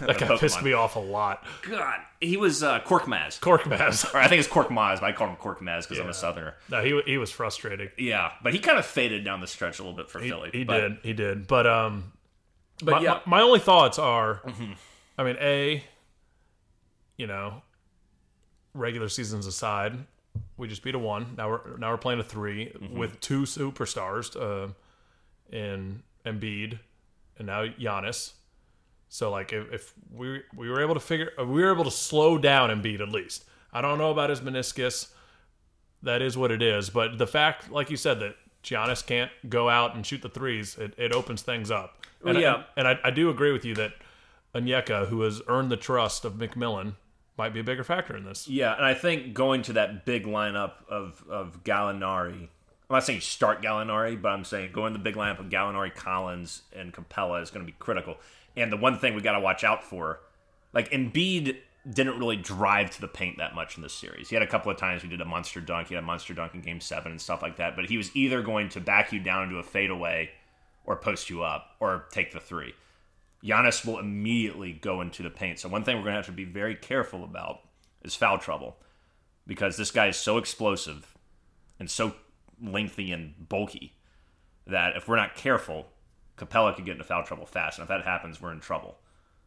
That guy pissed me off a lot. God, he was uh, Korkmaz. Korkmaz. Or I think it's Korkmaz, but I call him Korkmaz because I'm a Southerner. No, he he was frustrating. Yeah, but he kind of faded down the stretch a little bit for He, Philly. he but, did. He did. But um, But my, yeah, Mm-hmm. my, my only thoughts are, I mean, a, you know, regular seasons aside, we just beat a one. Now we're now we're playing a 3 Mm-hmm. with two superstars, uh, in Embiid and now Giannis. So like if, if we we were able to figure uh, we were able to slow down Embiid at least. I don't know about his meniscus. That is what it is. But the fact, like you said, that Giannis can't go out and shoot the threes, it, it opens things up. And, yeah. and I, I do agree with you that Onyeka, who has earned the trust of McMillan, might be a bigger factor in this. yeah, and I think going to that big lineup of of Gallinari. I'm not saying you start Gallinari, but I'm saying going the big lineup of Gallinari, Collins, and Capela is going to be critical. And the one thing we got to watch out for, like Embiid didn't really drive to the paint that much in this series. He had a couple of times we did a monster dunk. He had a monster dunk in Game Seven and stuff like that. But he was either going to back you down into a fadeaway, or post you up, or take the three. Giannis will immediately go into the paint. So one thing we're going to have to be very careful about is foul trouble, because this guy is so explosive and so lengthy and bulky that if we're not careful, Capela could get into foul trouble fast, and if that happens, we're in trouble.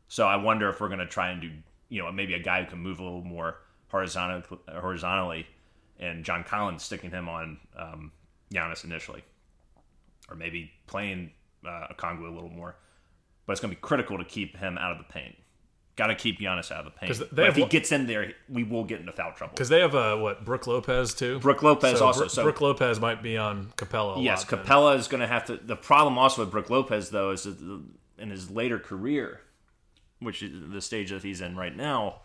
So I wonder if we're going to try and do, you know, maybe a guy who can move a little more horizontal, horizontally, and John Collins sticking him on um, Giannis initially, or maybe playing uh, Okongwu a little more. But it's going to be critical to keep him out of the paint. Got to keep Giannis out of the paint. But if he gets in there, we will get into foul trouble. Because they have uh, what Brook Lopez too. Brook Lopez so also. Brooke, so Brook Lopez might be on Capela. A Yes, lot then. Capela is going to have to. The problem also with Brooke Lopez, though, is that in his later career, which is the stage that he's in right now,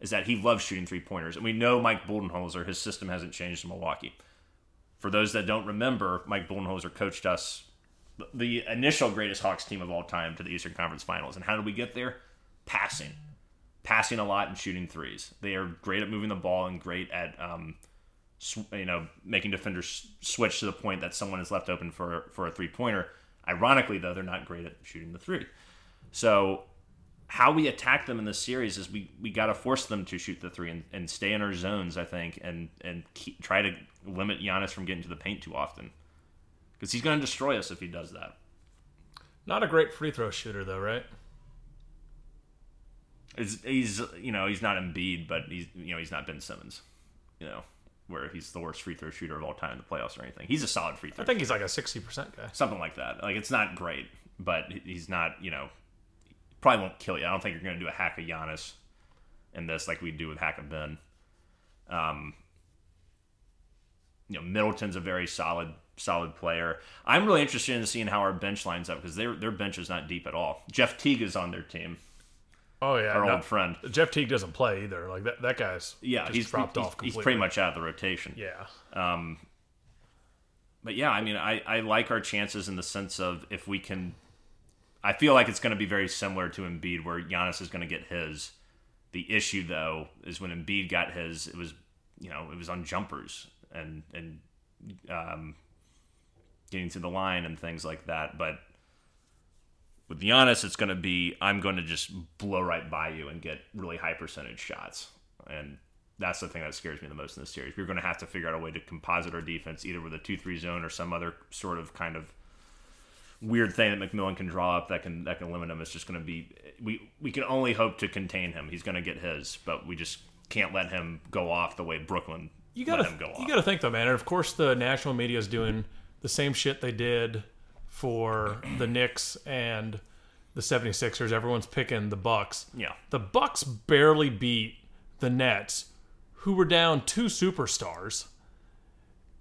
is that he loves shooting three pointers. And we know Mike Budenholzer, his system hasn't changed in Milwaukee. For those that don't remember, Mike Budenholzer coached us, the initial greatest Hawks team of all time, to the Eastern Conference Finals. And how did we get there? Passing. Passing a lot and shooting threes. They are great at moving the ball and great at um, sw- you know, making defenders switch to the point that someone is left open for for a three pointer. Ironically, though, they're not great at shooting the three. So, how we attack them in this series is we we got to force them to shoot the three and, and stay in our zones. I think and and keep, try to limit Giannis from getting to the paint too often because he's going to destroy us if he does that. Not a great free throw shooter though, right? He's, he's you know he's not Embiid, but he's you know he's not Ben Simmons, you know where he's the worst free throw shooter of all time in the playoffs or anything. He's a solid free throw. I think he's like a sixty percent guy. something like that. Like it's not great, but he's not. You know, probably won't kill you. I don't think you're going to do a hack of Giannis in this like we do with hack of Ben. Um, you know, Middleton's a very solid, solid player. I'm really interested in seeing how our bench lines up because their their bench is not deep at all. Jeff Teague is on their team, Oh yeah, our no, old friend. Jeff Teague doesn't play either. Like that, that guy's Yeah, just he's dropped he's, off completely. He's pretty much out of the rotation. yeah. but yeah, I mean, I, I like our chances in the sense of if we can. I feel like it's going to be very similar to Embiid, where Giannis is going to get his. The issue, though, is when Embiid got his, it was, you know, it was on jumpers and and um, getting to the line and things like that. But with Giannis, it's going to be I'm going to just blow right by you and get really high percentage shots, and that's the thing that scares me the most in this series. We're going to have to figure out a way to composite our defense either with a two-three zone or some other sort of kind of weird thing that McMillan can draw up that can that can limit him. It's just going to be we we can only hope to contain him. He's going to get his, but we just can't let him go off the way Brooklyn You gotta, him go off. you gotta think though, man. And of course, the national media is doing the same shit they did for the Knicks and the 76ers. Everyone's picking the Bucks. Yeah. The Bucks barely beat the Nets, who were down two superstars,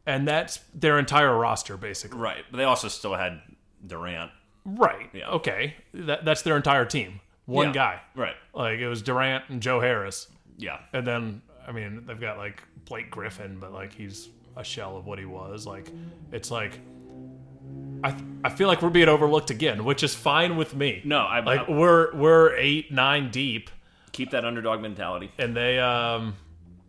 and that's their entire roster basically. Right. But they also still had Durant. Right. Yeah. Okay. That that's their entire team. One Yeah. guy. Right. Like it was Durant and Joe Harris. Yeah. And then I mean, they've got like Blake Griffin, but like he's a shell of what he was. Like it's like I I feel like we're being overlooked again, which is fine with me. No, I, Like I we're we're 8 9 deep keep that underdog mentality. and they um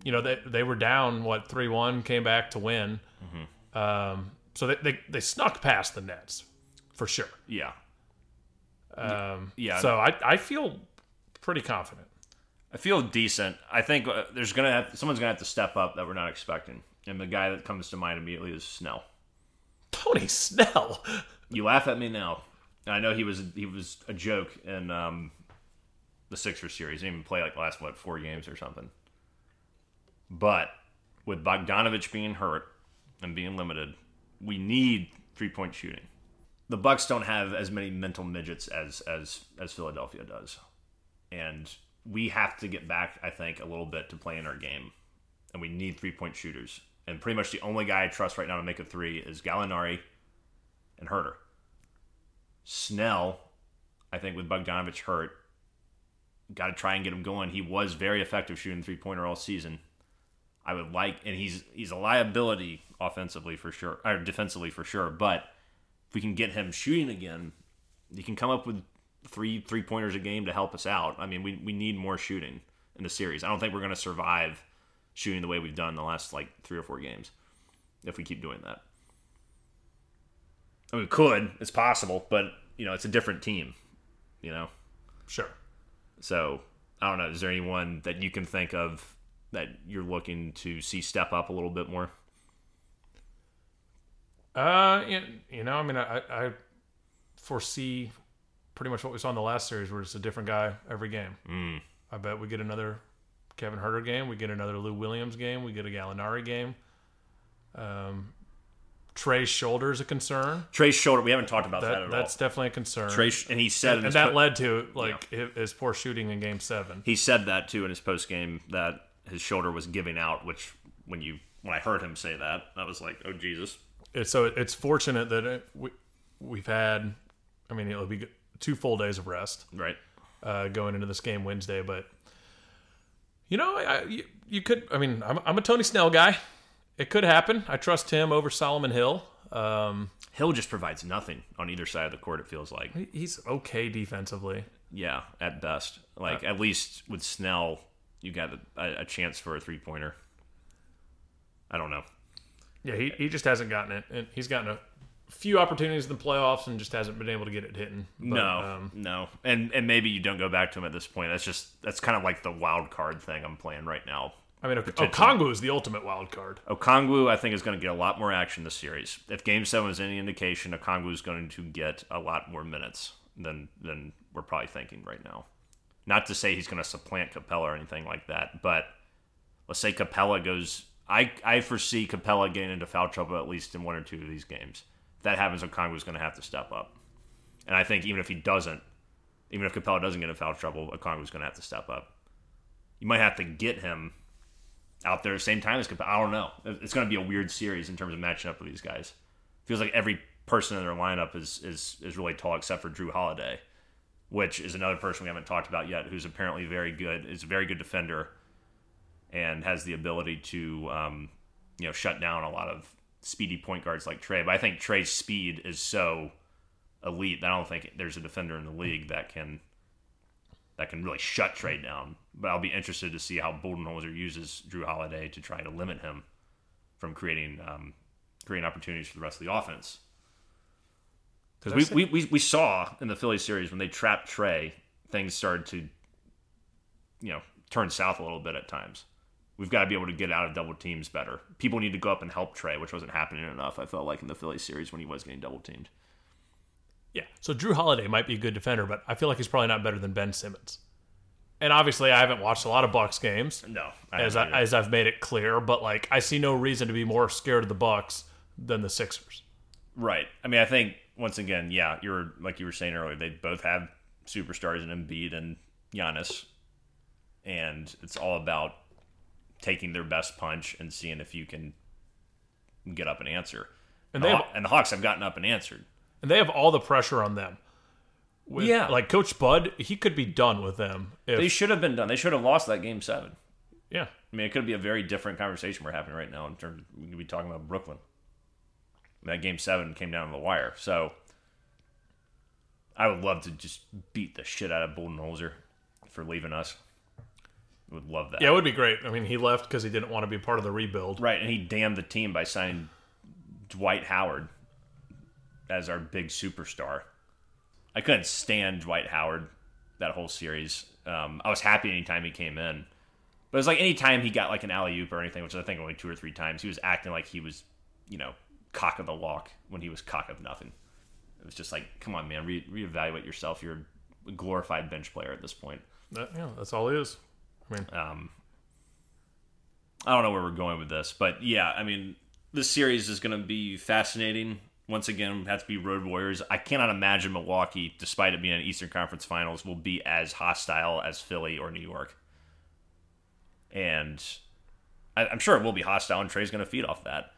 you know they they were down what 3-1 came back to win. Mm-hmm. Um so they, they they snuck past the Nets for sure. Yeah. Um Yeah. So I I feel pretty confident. I feel decent. I think uh, there's gonna have someone's gonna have to step up that we're not expecting, and the guy that comes to mind immediately is Snell. Tony Snell. You laugh at me now. I know he was he was a joke in um, the Sixers series. He didn't even play like last what four games or something. But with Bogdanovic being hurt and being limited, we need three point shooting. The Bucks don't have as many mental midgets as as as Philadelphia does, and we have to get back. I think a little bit to play in our game, and we need three point shooters. And pretty much the only guy I trust right now to make a three is Gallinari and Huerter. Snell, I think with Bogdanovic hurt, got to try and get him going. He was very effective shooting three pointer all season. I would like, and he's he's a liability offensively for sure, or defensively for sure. But if we can get him shooting again, he can come up with three three pointers a game to help us out. I mean, we we need more shooting in the series. I don't think we're going to survive shooting the way we've done the last like three or four games if we keep doing that. I mean, we could. It's possible, but you know, it's a different team. You know, Sure. so I don't know. Is there anyone that you can think of that you're looking to see step up a little bit more? Uh, you, know, I mean, I, I foresee pretty much what we saw in the last series, where it's a different guy every game. Mm. I bet we get another Kevin Huerter game, we get another Lou Williams game, we get a Gallinari game. Um, Trey's shoulder is a concern. Trey's shoulder. We haven't talked about that, That, at that's all. definitely a concern. Trey, and he said in and his that po- led to like his, his poor shooting in Game Seven. he said that too in his post game that his shoulder was giving out. Which when you when I heard him say that, I was like, oh Jesus. It's, so it's fortunate that it, we we've had. I mean, it'll be two full days of rest. Right. uh, going into this game Wednesday. But you know, I, you, you could. I mean, I'm, I'm a Tony Snell guy. It could happen. I trust him over Solomon Hill. Um, Hill just provides nothing on either side of the court. It feels like. he's okay defensively. Yeah, at best. Like at least with Snell, you got a, a chance for a three pointer. I don't know. Yeah, he, he just hasn't gotten it, and he's gotten a few opportunities in the playoffs and just hasn't been able to get it hitting. But, no, um, no, and and maybe you don't go back to him at this point. That's just that's kind of like the wild card thing I'm playing right now. I mean, Okongwu is the ultimate wild card. Okongwu, I think, is going to get a lot more action this series. If Game Seven is any indication, Okongwu is going to get a lot more minutes than than we're probably thinking right now. Not to say he's going to supplant Capela or anything like that, but let's say Capela goes. I I foresee Capela getting into foul trouble at least in one or two of these games. That happens, Okongwu is going to have to step up, and I think even if he doesn't, even if Capela doesn't get in foul trouble, Okongwu is going to have to step up. You might have to get him out there at the same time as Capela. I don't know. It's going to be a weird series in terms of matching up with these guys. Feels like every person in their lineup is is is really tall except for Jrue Holiday, which is another person we haven't talked about yet, who's apparently very good. Is a very good defender, and has the ability to um, you know shut down a lot of speedy point guards like Trey. But I think Trey's speed is so elite that I don't think there's a defender in the league that can that can really shut Trey down. But I'll be interested to see how Budenholzer uses Jrue Holiday to try to limit him from creating um, creating opportunities for the rest of the offense. Because we, we, we, we saw in the Philly series when they trapped Trey, things started to, you know, turn south a little bit at times. We've got to be able to get out of double teams better. People need to go up and help Trey, which wasn't happening enough. I felt like in the Philly series when he was getting double teamed. Yeah. So Jrue Holiday might be a good defender, but I feel like he's probably not better than Ben Simmons. And obviously, I haven't watched a lot of Bucks games, No, I as I, either. as I've made it clear. But like, I see no reason to be more scared of the Bucks than the Sixers. Right. I mean, I think once again, yeah, you're like you were saying earlier. They both have superstars in Embiid and Giannis, and it's all about taking their best punch and seeing if you can get up and answer. And the, they have, and the Hawks have gotten up and answered. and they have all the pressure on them. With, Yeah. like Coach Bud, he could be done with them. If, They should have been done. They should have lost that game seven. yeah, I mean, it could be a very different conversation we're having right now in terms. Of, we could be talking about Brooklyn. That game seven came down to the wire, so I would love to just beat the shit out of Budenholzer for leaving us. Would love that. yeah, it would be great. I mean, he left because he didn't want to be part of the rebuild. Right, and he damned the team by signing Dwight Howard as our big superstar. I couldn't stand Dwight Howard that whole series. Um, I was happy anytime he came in, but it was like anytime he got like an alley oop or anything, which I think only two or three times, he was acting like he was, you know, cock of the walk when he was cock of nothing. It was just like, come on, man, re- reevaluate yourself. You're a glorified bench player at this point. That- yeah, that's all he is. I Um, I don't know where we're going with this, but yeah, I mean, this series is going to be fascinating. Once again, have to be road warriors. I cannot imagine Milwaukee, despite it being an Eastern Conference Finals, will be as hostile as Philly or New York. And I, I'm sure it will be hostile, and Trey's going to feed off that.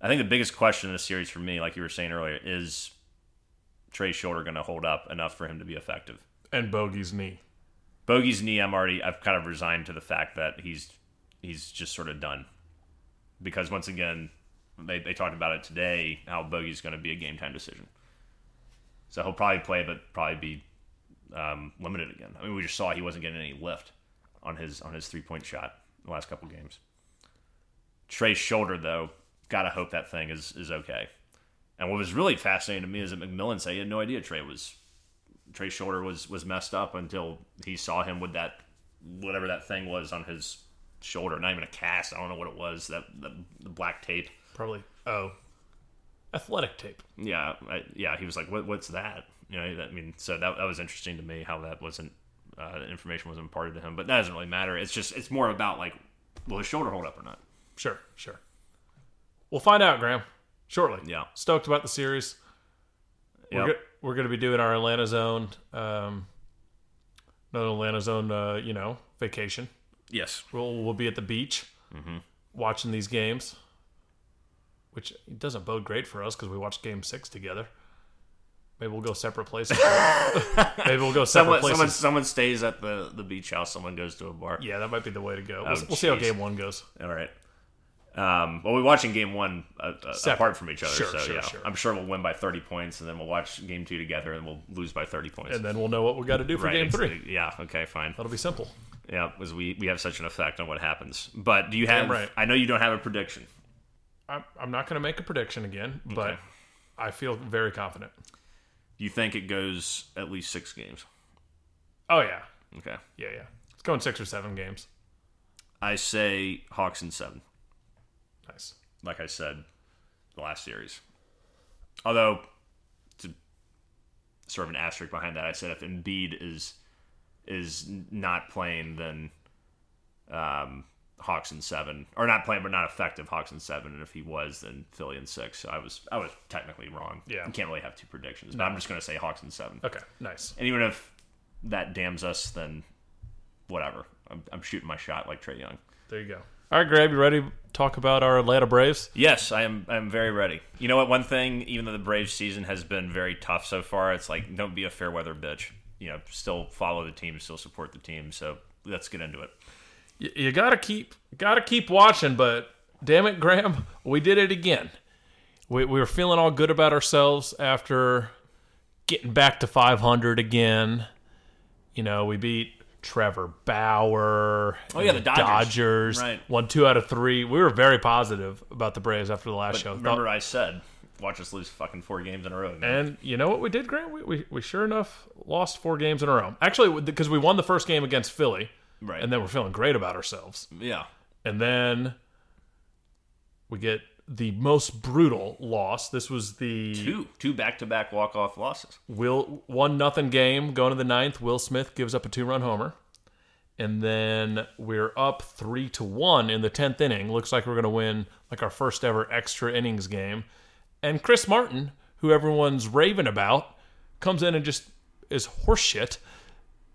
I think the biggest question in this series for me, like you were saying earlier, is Trey's shoulder going to hold up enough for him to be effective? and Bogey's knee. Bogey's knee, I'm already I've kind of resigned to the fact that he's he's just sort of done. Because once again, they, they talked about it today, how Bogey's going to be a game time decision. So he'll probably play, but probably be um, limited again. I mean, we just saw he wasn't getting any lift on his on his three point shot the last couple games. Trey's shoulder, though, gotta hope that thing is is okay. And what was really fascinating to me is that McMillan said he had no idea Trey was Trey's shoulder was was messed up until he saw him with that whatever that thing was on his shoulder. Not even a cast. I don't know what it was. That, that the black tape. Probably. Oh, athletic tape. Yeah, I, yeah. He was like, "What? What's that?" You know. I mean, so that that was interesting to me how that wasn't uh, information wasn't imparted to him. But that doesn't really matter. It's just it's more about like, will his shoulder hold up or not? Sure, sure. We'll find out, Graham, shortly. Yeah. Stoked about the series. We're, go- we're going to be doing our Atlanta zone, um, no Atlanta zone, uh, you know, vacation. Yes. We'll we'll be at the beach Mm-hmm. watching these games, which doesn't bode great for us because we watched Game Six together. Maybe we'll go separate places. Maybe we'll go separate Someone, places. someone someone stays at the the beach house. Someone goes to a bar. Yeah, that might be the way to go. We'll, Oh, we'll see how. Game One goes. All right. Um, well, we're watching game one uh, uh, apart from each other, Sure, so sure, yeah, sure. I'm sure we'll win by 30 points, and then we'll watch game two together, and we'll lose by 30 points. And then we'll know what we got to do for right, Game Three. Yeah. Okay. Fine. That'll be simple. Yeah, because we we have such an effect on what happens. But do you have? Damn right. I know you don't have a prediction. I'm, I'm not going to make a prediction again, but Okay. I feel very confident. Do you think it goes at least six games? Oh yeah, Okay. yeah, yeah. It's going six or seven games. I say Hawks in seven. Like I said, the last series. Although, to sort of an asterisk behind that, I said if Embiid is is not playing, then um, Hawks in seven, or not playing but not effective Hawks in seven, and if he was, then Philly in six. So I was I was technically wrong. Yeah. you can't really have two predictions, but I'm just going to say Hawks in seven. Okay, nice. And even if that damns us, then whatever. I'm, I'm shooting my shot like Trey Young. There you go. All right, Grab, you ready to talk about our Atlanta Braves? Yes, I am. I'm very ready. You know what? One thing, even though the Braves season has been very tough so far, it's like don't be a fair weather bitch. You know, still follow the team, still support the team. So let's get into it. You, you gotta keep gotta keep watching, but damn it, Graham, we did it again. We, we were feeling all good about ourselves after getting back to 500 again. You know, we beat Trevor Bauer. Oh, yeah, the Dodgers. Dodgers. Right. Won two out of three. We were very positive about the Braves after the last But show. Thought- remember, I said, watch us lose fucking four games in a row. man. And you know what we did, Grant? We, we, we sure enough lost four games in a row. Actually, because we won the first game against Philly, right? and then we're feeling great about ourselves. yeah, And then we get the most brutal loss. This was the two two back to back walk off losses. Will one nothing game going to the ninth. Will Smith gives up a two run homer, and then we're up three to one in the tenth inning. Looks like we're going to win like our first ever extra innings game, And Chris Martin, who everyone's raving about, comes in and just is horseshit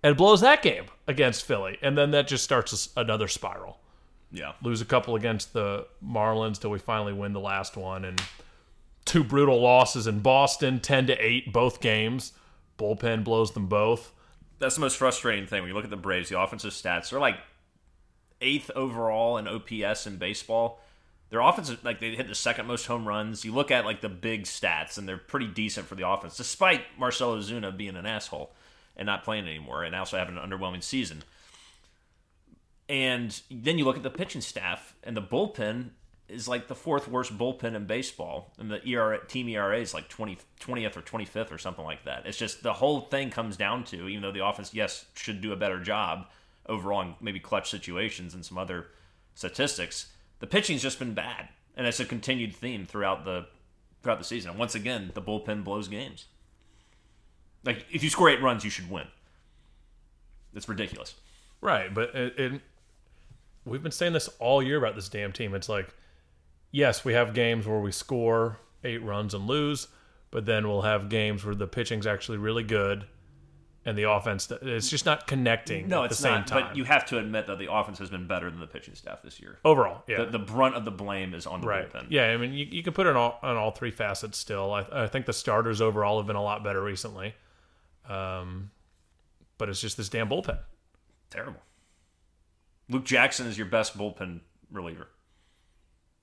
and blows that game against Philly. And then that just starts another spiral. Yeah. Lose a couple against the Marlins till we finally win the last one. And two brutal losses in Boston, 10 to 8, both games. Bullpen blows them both. That's the most frustrating thing. When you look at the Braves, the offensive stats, they're like eighth overall in OPS in baseball. Their offense, like they hit the second most home runs. You look at like the big stats, and they're pretty decent for the offense, despite Marcell Ozuna being an asshole and not playing anymore, and also having an underwhelming season. And then you look at the pitching staff, and the bullpen is like the fourth worst bullpen in baseball, and the ERA, team ERA is like 20, 20th or 25th or something like that. It's just the whole thing comes down to, even though the offense, yes, should do a better job overall in maybe clutch situations and some other statistics, the pitching's just been bad, and it's a continued theme throughout the throughout the season. And once again, the bullpen blows games. Like if you score eight runs, you should win. It's ridiculous. Right, but it, it, we've been saying this all year about this damn team. It's like, yes, we have games where we score eight runs and lose, but then we'll have games where the pitching's actually really good, and the offense it's just not connecting. No, at it's the same not. time. But you have to admit that the offense has been better than the pitching staff this year. overall, yeah, The, the brunt of the blame is on the right, bullpen. yeah. I mean, you, you can put it on all, on all three facets. Still, I, I think the starters overall have been a lot better recently, um, but it's just this damn bullpen. Terrible. Luke Jackson is your best bullpen reliever.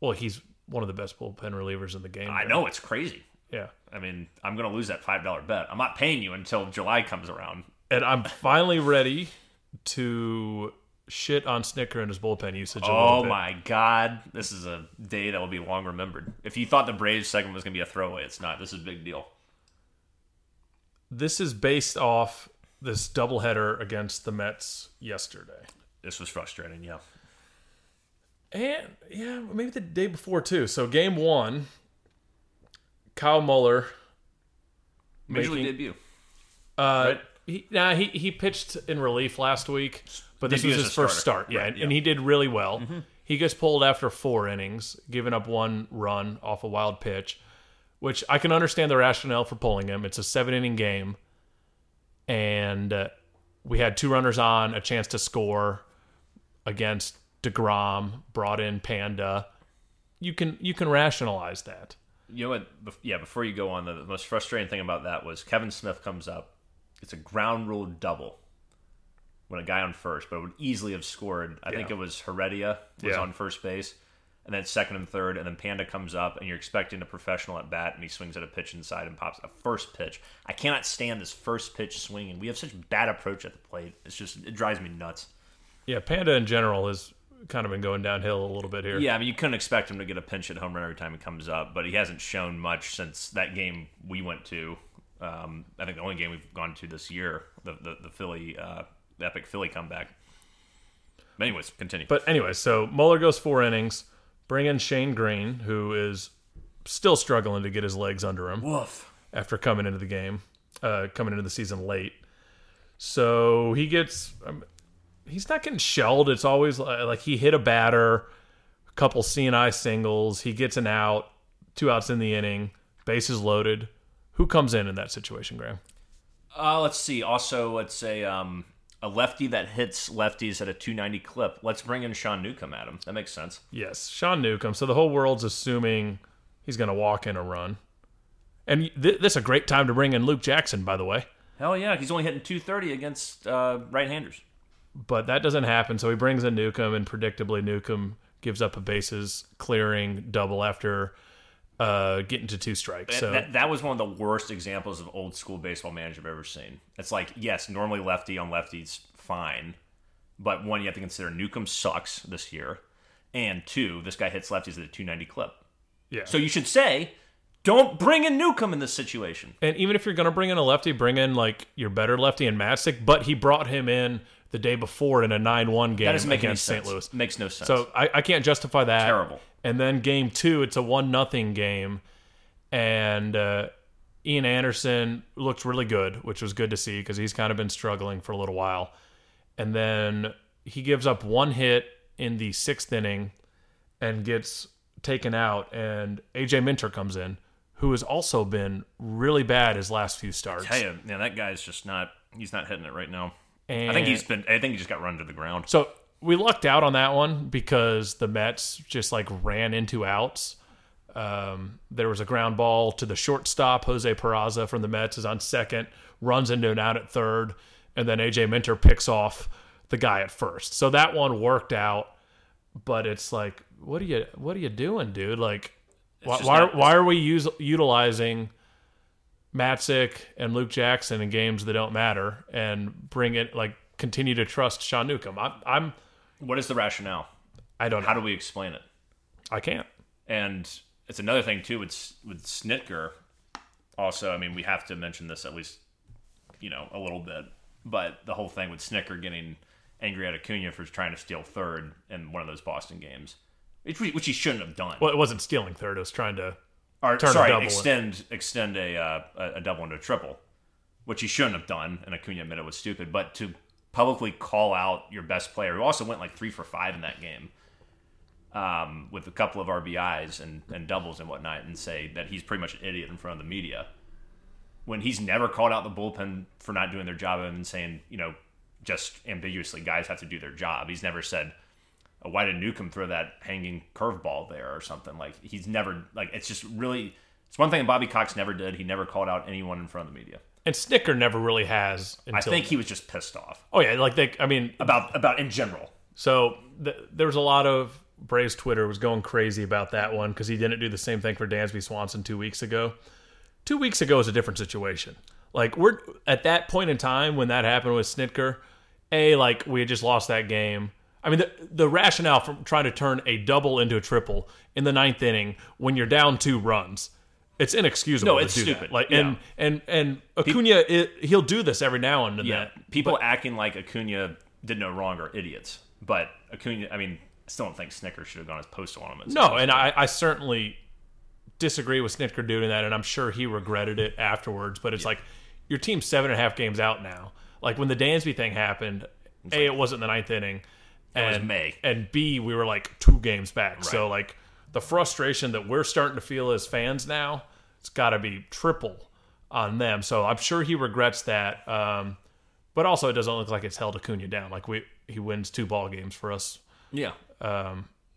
Well, he's one of the best bullpen relievers in the game. I know it's crazy. Yeah. I mean, I'm going to lose that five dollar bet. I'm not paying you until July comes around. And I'm finally ready to shit on Snitker and his bullpen usage. A Oh bit. my god, this is a day that will be long remembered. If you thought the Braves segment was going to be a throwaway, it's not. This is a big deal. This is based off this doubleheader against the Mets yesterday. This was frustrating. Yeah. And yeah, maybe the day before too. So game one, Kyle Muller. Major League Making- debut. Uh, Right. he, nah, he he pitched in relief last week, but this Debut was his first starter. start. Yeah, Right, and, yeah. and he did really well. He gets pulled after four innings, giving up one run off a wild pitch, which I can understand the rationale for pulling him. It's a seven inning game, and uh, we had two runners on, a chance to score against deGrom. Brought in Panda. You can you can rationalize that. You know what? Yeah, before you go on, the, most frustrating thing about that was Kevan Smith comes up. It's a ground rule double when a guy on first, but would easily have scored. I think it was Heredia was Yeah. on first base, and then second and third, and then Panda comes up, and you're expecting a professional at bat, and he swings at a pitch inside and pops a first pitch. I cannot stand this first pitch swinging. We have such bad approach at the plate. It's just it drives me nuts. Yeah, Panda in general has kind of been going downhill a little bit here. Yeah, I mean, you couldn't expect him to get a pinch at home run every time he comes up, but he hasn't shown much since that game we went to. Um, I think the only game we've gone to this year, the the, the Philly, uh, the epic Philly comeback. But anyways, continue. But anyway, so Muller goes four innings. Bring in Shane Greene, who is still struggling to get his legs under him woof. after coming into the game, uh, coming into the season late. So he gets, um, he's not getting shelled. It's always li- like he hit a batter, a couple seeing-eye singles. He gets an out, two outs in the inning, bases loaded. Who comes in in that situation, Graham? Uh, let's see. Also, let's say um, a lefty that hits lefties at a 290 clip. Let's bring in Sean Newcomb at him. That makes sense. Yes, Sean Newcomb. So the whole world's assuming he's going to walk in a run. And th- this is a great time to bring in Luke Jackson, by the way. Hell yeah, he's only hitting 230 against uh, right-handers. But that doesn't happen. So he brings in Newcomb, and predictably, Newcomb gives up a bases clearing double after uh, getting to two strikes. So that, that was one of the worst examples of old school baseball manager I've ever seen. It's like, yes, normally lefty on lefties, fine. But one, you have to consider Newcomb sucks this year. And two, this guy hits lefties at a 290 clip. yeah. So you should say, don't bring in Newcomb in this situation. and even if you're going to bring in a lefty, bring in like your better lefty and Matzek. But he brought him in the day before in a nine-one game That doesn't make any against sense. St. Louis. Makes no sense. So I, I can't justify that. Terrible. And then game two, it's a one nothing game, and uh, Ian Anderson looked really good, which was good to see because he's kind of been struggling for a little while. And then he gives up one hit in the sixth inning and gets taken out, and AJ Minter comes in, who has also been really bad his last few starts. Tell you, yeah, that guy's just not. He's not hitting it right now. And I think he's been. I think he just got run to the ground. So we lucked out on that one because the Mets just like ran into outs. Um, there was a ground ball to the shortstop. Jose Peraza from the Mets is on second, runs into an out at third, and then AJ Minter picks off the guy at first. So that one worked out, but it's like, what are you, what are you doing, dude? Like, why, why, not- why are we use, utilizing Matzek and Luke Jackson in games that don't matter and bring it like continue to trust Sean Newcomb? I'm, I'm What is the rationale? I don't How know. do we explain it? I can't. And it's another thing too with with Snitker. Also, I mean, we have to mention this at least, you know, a little bit. But the whole thing with Snitker getting angry at Acuna for trying to steal third in one of those Boston games, which, we- which he shouldn't have done. Well, it wasn't stealing third. It was trying to. Or turn sorry, extend extend a, uh, a double into a triple, which he shouldn't have done. And Acuna admitted it was stupid. But to publicly call out your best player, who also went like three for five in that game, um, with a couple of RBIs and, and doubles and whatnot, and say that he's pretty much an idiot in front of the media, when he's never called out the bullpen for not doing their job and saying, you know, just ambiguously, guys have to do their job. He's never said, why did Newcomb throw that hanging curveball there or something? Like he's never like it's just really it's one thing Bobby Cox never did. He never called out anyone in front of the media. And Snitker never really has. Until, I think he was just pissed off Oh yeah, like they. I mean, about about in general. so th- there was a lot of Braves Twitter was going crazy about that one because he didn't do the same thing for Dansby Swanson two weeks ago. Two weeks ago is a different situation. Like we're at that point in time when that happened with Snitker, a like we had just lost that game. I mean, the, the rationale from trying to turn a double into a triple in the ninth inning when you're down two runs, it's inexcusable. No, to it's do that. stupid. Like, Yeah. and and and Acuna, it, he'll do this every now and then. Yeah, people acting like Acuna did no wrong are idiots. But Acuna, I mean, I still don't think Snitker should have gone as postal on him. It's- No, and I, I certainly disagree with Snitker doing that, and I'm sure he regretted it afterwards. But it's like your team's seven and a half games out now. Like when the Dansby thing happened, a it wasn't the ninth inning, and was May. and b we were like two games back. So like the frustration that we're starting to feel as fans now, it's got to be triple on them. So I'm sure he regrets that. Um, but also, it doesn't look like it's held Acuna down. Like we he wins two ball games for us yeah.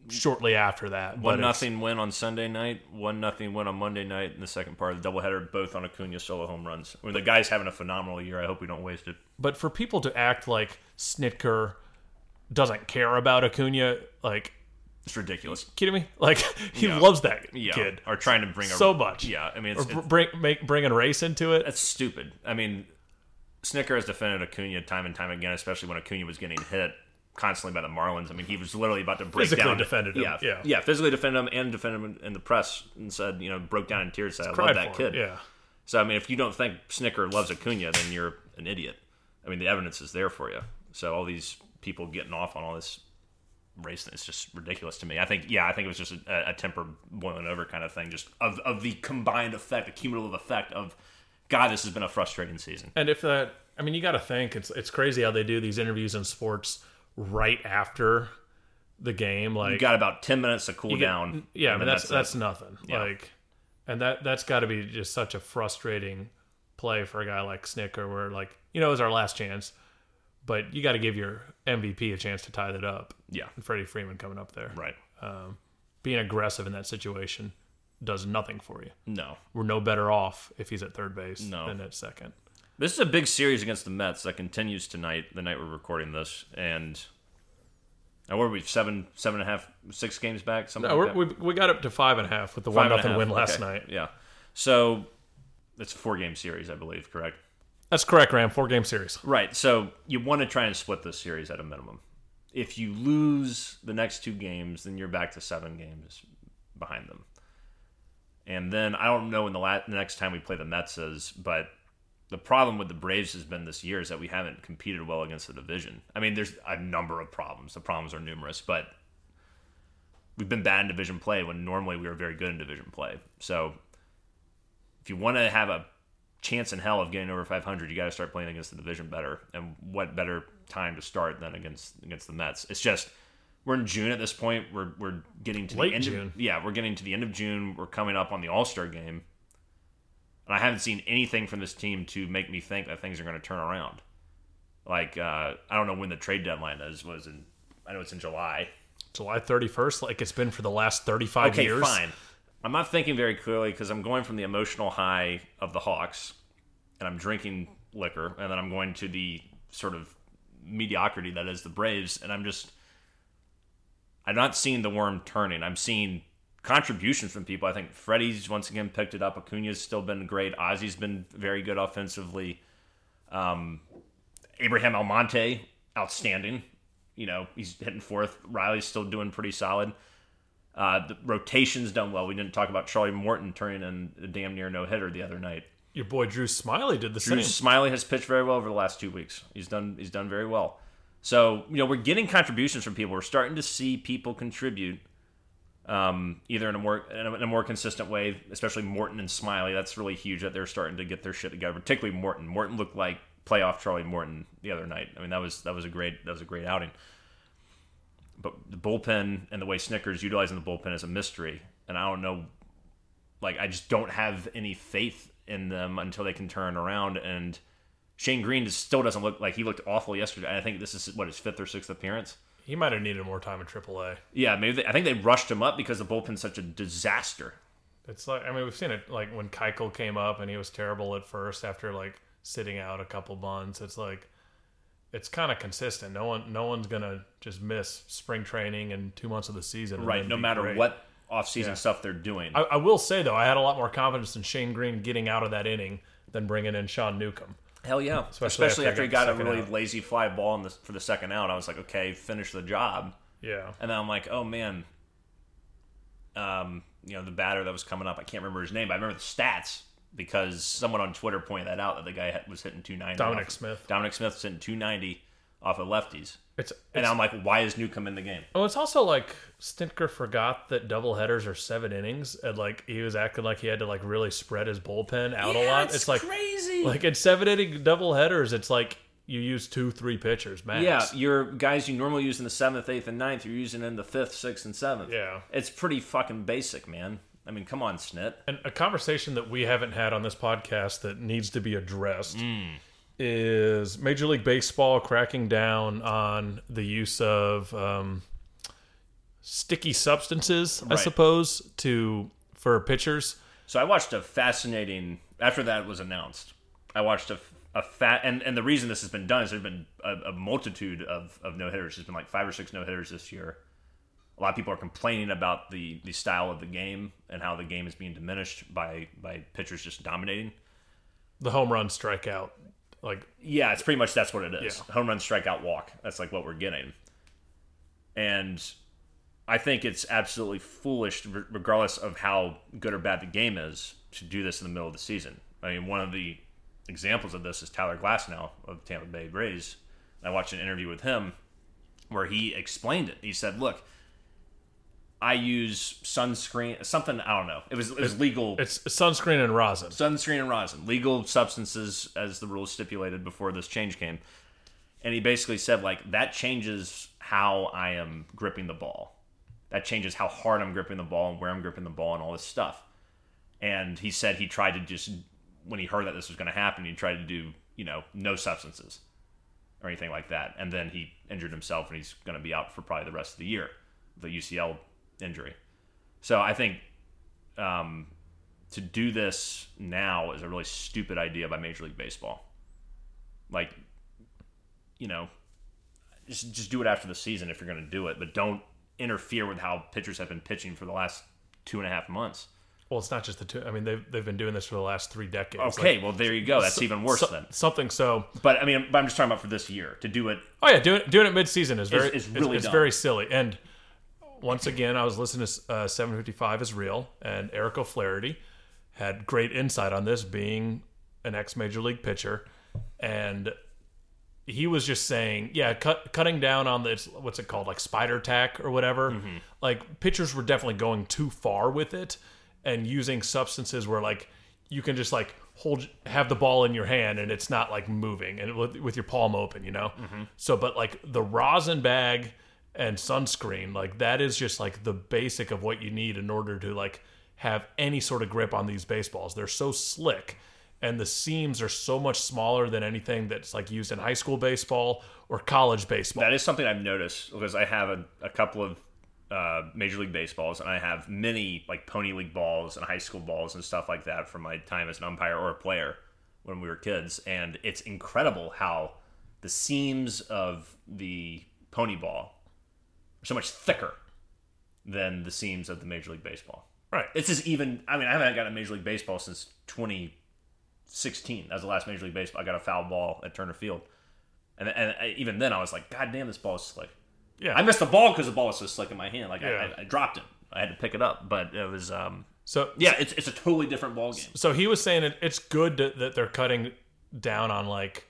shortly after that. One but nothing win on Sunday night, one nothing win on Monday night in the second part of the doubleheader, both on Acuna solo home runs. When the guy's having a phenomenal year, I hope we don't waste it. But for people to act like Snitker doesn't care about Acuna, like, It's ridiculous. kidding me? Like, he Yeah. loves that Yeah, kid or trying to bring a, so much. Yeah, I mean, it's, it's, bring make bring a race into it. that's stupid. I mean, Snitker has defended Acuna time and time again, especially when Acuna was getting hit constantly by the Marlins. I mean, he was literally about to break Physically down. defended him, Yeah, yeah. yeah, physically defended him and defended him in the press and said, you know, broke down in tears. Said, "I love that for him, kid." Yeah. So I mean, if you don't think Snitker loves Acuna, then you're an idiot. I mean, the evidence is there for you. So all these people getting off on all this race, it's just ridiculous to me. I think, yeah, I think it was just a, a temper boiling over kind of thing, just of of the combined effect, the cumulative effect of, God, this has been a frustrating season. And if that, I mean, you got to think it's it's crazy how they do these interviews in sports right after the game. Like, You got about ten minutes to cool get- down. Yeah, I mean then that's that's nothing. Yeah. Like, and that that's got to be just such a frustrating play for a guy like Snitker, where like you know it was our last chance, but you got to give your MVP a chance to tie that up. yeah, And Freddie Freeman coming up there, right. Um, being aggressive in that situation does nothing for you. No, We're no better off if he's at third base No. than at second. This is a big series against the Mets that continues tonight, the night we're recording this, and now what are we seven, seven and a half, six games back? Something No, like we we got up to five and a half with the Five one nothing half. win last Okay. night. Yeah, so it's a four game series, I believe. Correct. That's correct, Ram. Four game series. Right. So you want to try and split this series at a minimum. If you lose the next two games, then you're back to seven games behind them. And then I don't know when the, la- the next time we play the Mets is, but the problem with the Braves has been this year is that we haven't competed well against the division. I mean, there's a number of problems. The problems are numerous, but we've been bad in division play when normally we were very good in division play. So if you want to have a chance in hell of getting over 500, you got to start playing against the division better. And what better time to start than against against the Mets? It's just we're in June at this point. We're we're getting to Late the end. June. Of, yeah, we're getting to the end of June. We're coming up on the All Star game. and I haven't seen anything from this team to make me think that things are going to turn around. Like uh, I don't know when the trade deadline is. Was in I know it's in July. July 31st, like it's been for the last 35 Okay, years. fine. I'm not thinking very clearly because I'm going from the emotional high of the Hawks, and I'm drinking liquor, and then I'm going to the sort of mediocrity that is the Braves, and I'm just I'm not seeing the worm turning. I'm seeing contributions from people. I think Freddie's once again picked it up. Acuna's still been great. Ozzy's been very good offensively. Um, Abraham Almonte, outstanding. You know, he's hitting fourth. Riley's still doing pretty solid. Uh, the rotation's done well. We didn't talk about Charlie Morton turning in a damn near no hitter the other night. Your boy Drew Smyly did the Drew same. Drew Smyly has pitched very well over the last two weeks. He's done he's done very well. So you know we're getting contributions from people. We're starting to see people contribute, um, either in a more in a, in a more consistent way. Especially Morton and Smyly. That's really huge that they're starting to get their shit together. Particularly Morton. Morton looked like playoff Charlie Morton the other night. I mean that was that was a great that was a great outing. But the bullpen and the way Snitker's utilizing the bullpen is a mystery, and I don't know. Like I just don't have any faith in them until they can turn around. And Shane Greene just still doesn't look like he looked awful yesterday. I think this is what his fifth or sixth appearance. He might have needed more time in AAA. Yeah, maybe they, I think they rushed him up because the bullpen's such a disaster. It's like I mean we've seen it like when Keuchel came up and he was terrible at first after like sitting out a couple months. It's like it's kind of consistent. No one no one's gonna just miss spring training and two months of the season. Right, no matter great. what offseason Yeah. stuff they're doing. I, I will say though, I had a lot more confidence in Shane Greene getting out of that inning than bringing in Sean Newcomb. Hell yeah, Especially especially, after after, he got a really out. lazy fly ball in the, for the second out. I was like, okay, finish the job. Yeah, And then I'm like, oh man, um, you know, the batter that was coming up, I can't remember his name, but I remember the stats because someone on Twitter pointed that out that the guy was hitting 290. Dominic off- Smith. Dominic Smith was hitting 290 off of lefties. it's, And it's I'm like, why is Newcomb in the game? Oh, it's also like Stinker forgot that double headers are seven innings, and like he was acting like he had to like really spread his bullpen out a lot. It's, like crazy. like in seven inning double headers, it's like you use two, three pitchers max. yeah, your guys you normally use in the seventh, eighth, and ninth, you're using in the fifth, sixth, and seventh. Yeah. It's pretty fucking basic, man. I mean, come on, Snit. And a conversation that we haven't had on this podcast that needs to be addressed Mm. is Major League Baseball cracking down on the use of um, sticky substances, I suppose, to for pitchers. So I watched a fascinating. After that was announced, I watched a, a fat and and the reason this has been done is there's been a, a multitude of of no hitters. There's been like five or six no hitters this year. A lot of people are complaining about the the style of the game and how the game is being diminished by by pitchers just dominating. The home run strikeout, like Yeah, it's pretty much that's what it is. Yeah. Home run, strikeout, walk. That's like what we're getting. And I think it's absolutely foolish, regardless of how good or bad the game is, to do this in the middle of the season. I mean, one of the examples of this is Tyler Glasnow of Tampa Bay Rays. I watched an interview with him where he explained it. He said, "Look, I use sunscreen, something I don't know. It was it was legal it's sunscreen and rosin. sunscreen and rosin, legal substances as the rules stipulated before this change came. And he basically said like that changes how I am gripping the ball. That changes how hard I'm gripping the ball and where I'm gripping the ball and all this stuff. And he said he tried to just when he heard that this was going to happen, he tried to do, you know, no substances or anything like that. And then he injured himself and he's going to be out for probably the rest of the year, the UCL injury. So I think um, to do this now is a really stupid idea by Major League Baseball. Like, you know, just just do it after the season if you're going to do it, but don't interfere with how pitchers have been pitching for the last two and a half months. Well, it's not just the two. I mean, they've they've been doing this for the last three decades. Okay, Like, well there you go. That's even worse so- then. something. So, But I mean, but I'm just talking about for this year to do it. oh yeah, doing doing it mid season is very is really it's, very silly. And once again, I was listening to uh, 755 is real, and Eric O'Flaherty had great insight on this, being an ex major league pitcher, and he was just saying, yeah, cut, cutting down on this, what's it called, like spider tack or whatever. Mm-hmm. Like pitchers were definitely going too far with it and using substances where like you can just like hold, have the ball in your hand and it's not like moving and with, with your palm open, you know. Mm-hmm. So, but like the rosin bag and sunscreen, like that is just like the basic of what you need in order to like have any sort of grip on these baseballs. They're so slick and the seams are so much smaller than anything that's like used in high school baseball or college baseball. That is something I've noticed because I have a, a couple of uh, Major League Baseballs and I have many like Pony League balls and high school balls and stuff like that from my time as an umpire or a player when we were kids. And it's incredible how the seams of the Pony ball are so much thicker than the seams of the Major League Baseball. Right. This is even, I mean, I haven't gotten a Major League Baseball since 2016. That was the last Major League Baseball. I got a foul ball at Turner Field. And, and I, even then, I was like, God damn, this ball is slick. Yeah. I missed the ball because the ball was so slick in my hand. Like, Yeah. I, I, I dropped it. I had to pick it up. But it was, um, so yeah, it's, it's a totally different ball game. So he was saying it, it's good that, that they're cutting down on like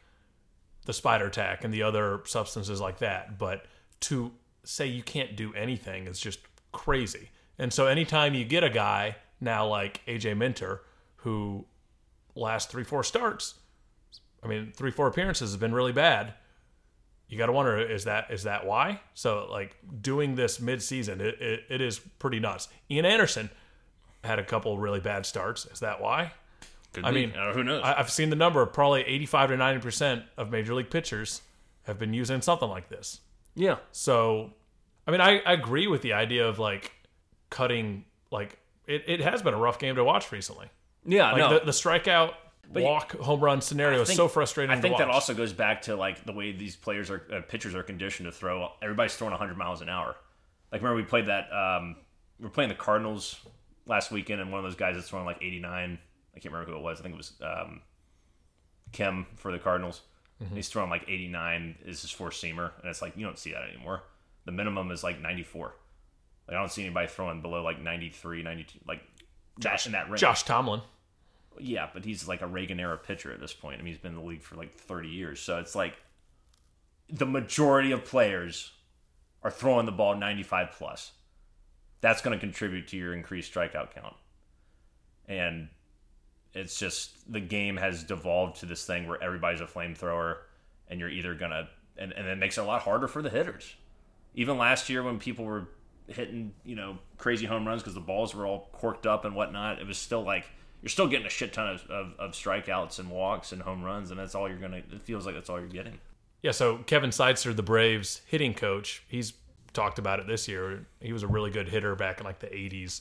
the spider tack and the other substances like that, but to say you can't do anything is just crazy. And so anytime you get a guy now like AJ Minter who last 3 4 starts, I mean 3 4 appearances has been really bad. You got to wonder is that is that why? So like doing this mid-season it, it, it is pretty nuts. Ian Anderson had a couple really bad starts. Is that why? Could I be. mean, Uh, who knows? I, I've seen the number. Probably 85 to 90 percent of major league pitchers have been using something like this. Yeah. So, I mean, I, I agree with the idea of like cutting. Like it, it has been a rough game to watch recently. Yeah, Like no. the, the strikeout, walk, home run scenario is so frustrating. I think that also goes back to like the way these players are uh, pitchers are conditioned to throw. Everybody's throwing 100 miles an hour. Like remember we played that um, we were playing the Cardinals last weekend, and one of those guys that's throwing like 89. I can't remember who it was. I think it was um, Kim for the Cardinals. Mm-hmm. He's throwing like 89 is his four seamer, and it's like you don't see that anymore. The minimum is like 94. Like I don't see anybody throwing below like 93, 92, like Josh in that range. Josh Tomlin. Yeah, but he's like a Reagan era pitcher at this point. I mean, he's been in the league for like 30 years. So it's like the majority of players are throwing the ball 95 plus. That's going to contribute to your increased strikeout count. And it's just the game has devolved to this thing where everybody's a flamethrower and you're either to, and, and it makes it a lot harder for the hitters. Even last year when people were hitting, you know, crazy home runs because the balls were all corked up and whatnot, it was still like, you're still getting a shit ton of, of, of strikeouts and walks and home runs, and that's all you're gonna. It feels like that's all you're getting. Yeah, so Kevin Seitzer, the Braves hitting coach, he's talked about it this year. He was a really good hitter back in like the 80s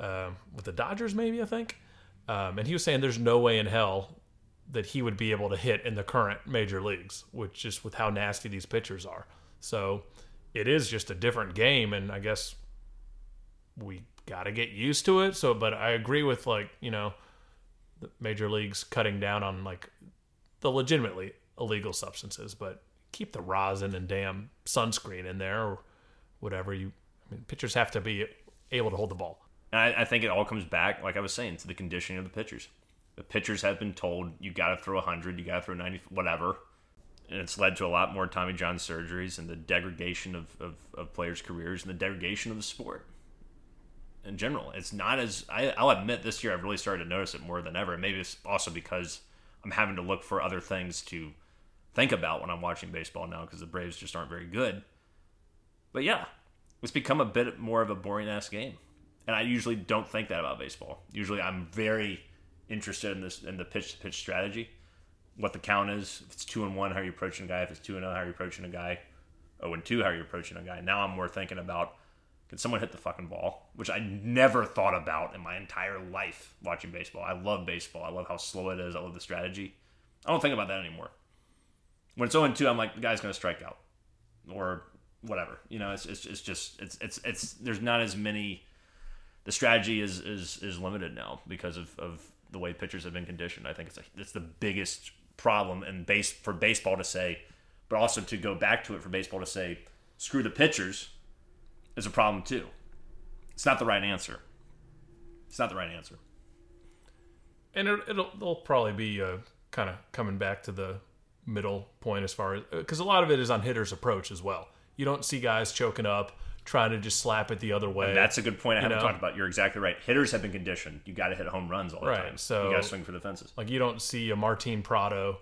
um, with the Dodgers, maybe, I think. Um, and he was saying there's no way in hell that he would be able to hit in the current major leagues, which just with how nasty these pitchers are. So it is just a different game, and I guess we got to get used to it. So, but I agree with like, you know, the major leagues cutting down on like the legitimately illegal substances, but keep the rosin and damn sunscreen in there or whatever you. I mean, pitchers have to be able to hold the ball. And I, I think it all comes back, like I was saying, to the conditioning of the pitchers. The pitchers have been told you got to throw 100, you got to throw 90, whatever. And it's led to a lot more Tommy John surgeries and the degradation of, of, of players' careers and the degradation of the sport in general. It's not as, I, I'll admit this year I've really started to notice it more than ever. Maybe it's also because I'm having to look for other things to think about when I'm watching baseball now because the Braves just aren't very good. But yeah, it's become a bit more of a boring ass game. And I usually don't think that about baseball. Usually I'm very interested in this in the pitch to pitch strategy. What the count is. If it's two and one, how are you approaching a guy? If it's two and oh, how are you approaching a guy? Oh and two, how are you approaching a guy? Now I'm more thinking about can someone hit the fucking ball? Which I never thought about in my entire life watching baseball. I love baseball. I love how slow it is. I love the strategy. I don't think about that anymore. When it's 0 2, I'm like, the guy's going to strike out. Or whatever. You know, it's, it's, it's just, it's, it's, it's, there's not as many, the strategy is, is, is limited now because of, of the way pitchers have been conditioned. I think it's, a, it's the biggest problem in base for baseball to say, but also to go back to it for baseball to say, screw the pitchers is a problem too. It's not the right answer. It's not the right answer. And it, it'll, it'll probably be uh, kind of coming back to the middle point as far as because a lot of it is on hitters' approach as well. You don't see guys choking up, trying to just slap it the other way. That's a good point I haven't know? talked about. You're exactly right. Hitters have been conditioned. You got to hit home runs all the Right, time. so- you got to swing for the fences. Like you don't see a Martin Prado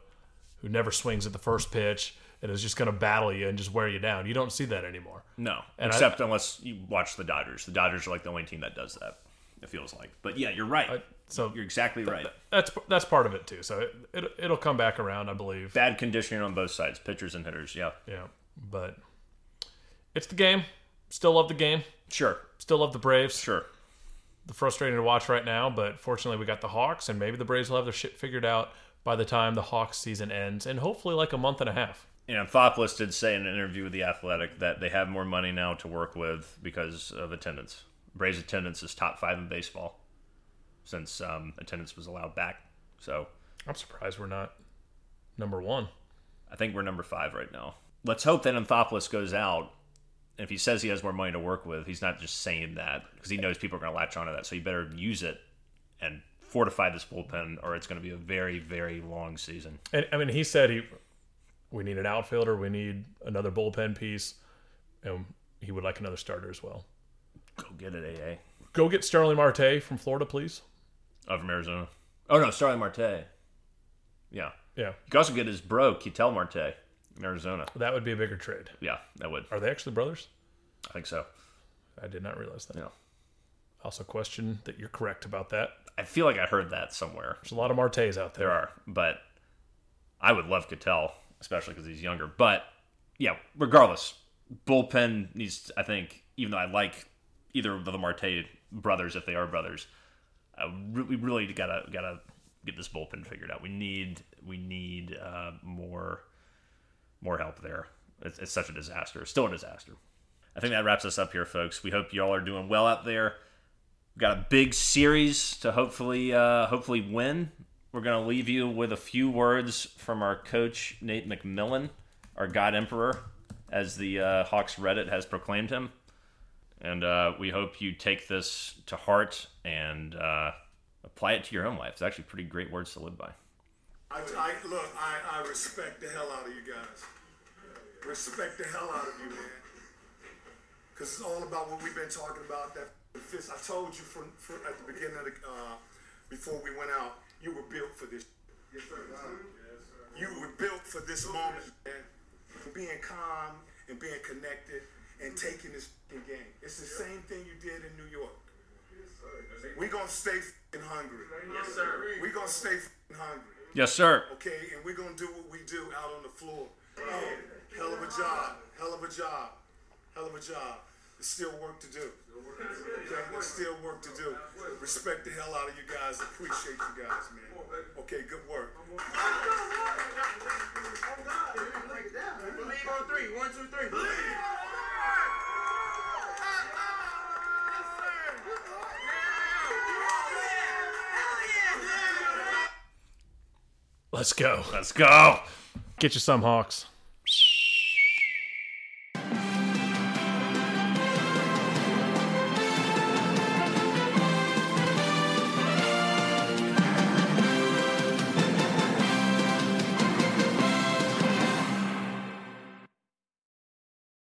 who never swings at the first pitch and is just going to battle you and just wear you down. You don't see that anymore. No, And I- except unless you watch the Dodgers. The Dodgers are like the only team that does that. It feels like, but yeah, you're right. so you're exactly right. That's that's part of it too. So it, it it'll come back around, I believe. Bad conditioning on both sides, pitchers and hitters. Yeah, Yeah, but it's the game. Still love the game. sure, Still love the Braves. sure. The frustrating to watch right now, but fortunately we got the Hawks, and maybe the Braves will have their shit figured out by the time the Hawks season ends, and hopefully like a month and a half. You know, did say in an interview with the Athletic that they have more money now to work with because of attendance. Braves attendance is top five in baseball since um, attendance was allowed back. So I'm surprised we're not number one. I think we're number five right now. Let's hope that Anthopoulos goes out. And if he says he has more money to work with, he's not just saying that because he knows people are going to latch onto that. So you better use it and fortify this bullpen, or it's going to be a very, very long season. And I mean, he said he we need an outfielder, we need another bullpen piece, and he would like another starter as well. Go get it, AA. Go get Starling Marte from Florida, please. Oh, from Arizona. Oh no, Starling Marte. Yeah, Yeah, you can also get his bro Ketel Marte in Arizona. that would be a bigger trade. Yeah, that would. Are they actually brothers? I think so. I did not realize that. Yeah, Also, question that you're correct about that. I feel like I heard that somewhere. There's a lot of Martes out there. There are, but I would love Ketel, especially because he's younger. But yeah, regardless, bullpen needs. I think even though I like either of the Marte brothers, if they are brothers, uh, we really gotta gotta get this bullpen figured out. We need we need uh, more more help there. It's, it's such a disaster. It's still a disaster. I think that wraps us up here, folks. We hope y'all are doing well out there. We've got a big series to hopefully uh, hopefully win. We're gonna leave you with a few words from our coach Nate McMillan, our God Emperor, as the uh, Hawks Reddit has proclaimed him. And uh, we hope you take this to heart and uh, apply it to your own life. It's actually pretty great words to live by. I, I look, I, I respect the hell out of you guys. Respect the hell out of you, man. Cause it's all about what we've been talking about. That fist. I told you from, from at the beginning of the, uh, before we went out, you were built for this. Yes, sir. You were built for this moment, man. For being calm and being connected and taking this game. It's the same thing you did in New York. We're gonna stay hungry. Yes, sir. We gonna stay hungry. Yes, sir. Okay, and we're gonna do what we do out on the floor. Oh, hell of a job, hell of a job, hell of a job. There's still work to do. Okay, there's still work to do. Respect the hell out of you guys. Appreciate you guys, man. Okay, good work. Believe on three. One, two, three. Let's go. Let's go. Get you some Hawks.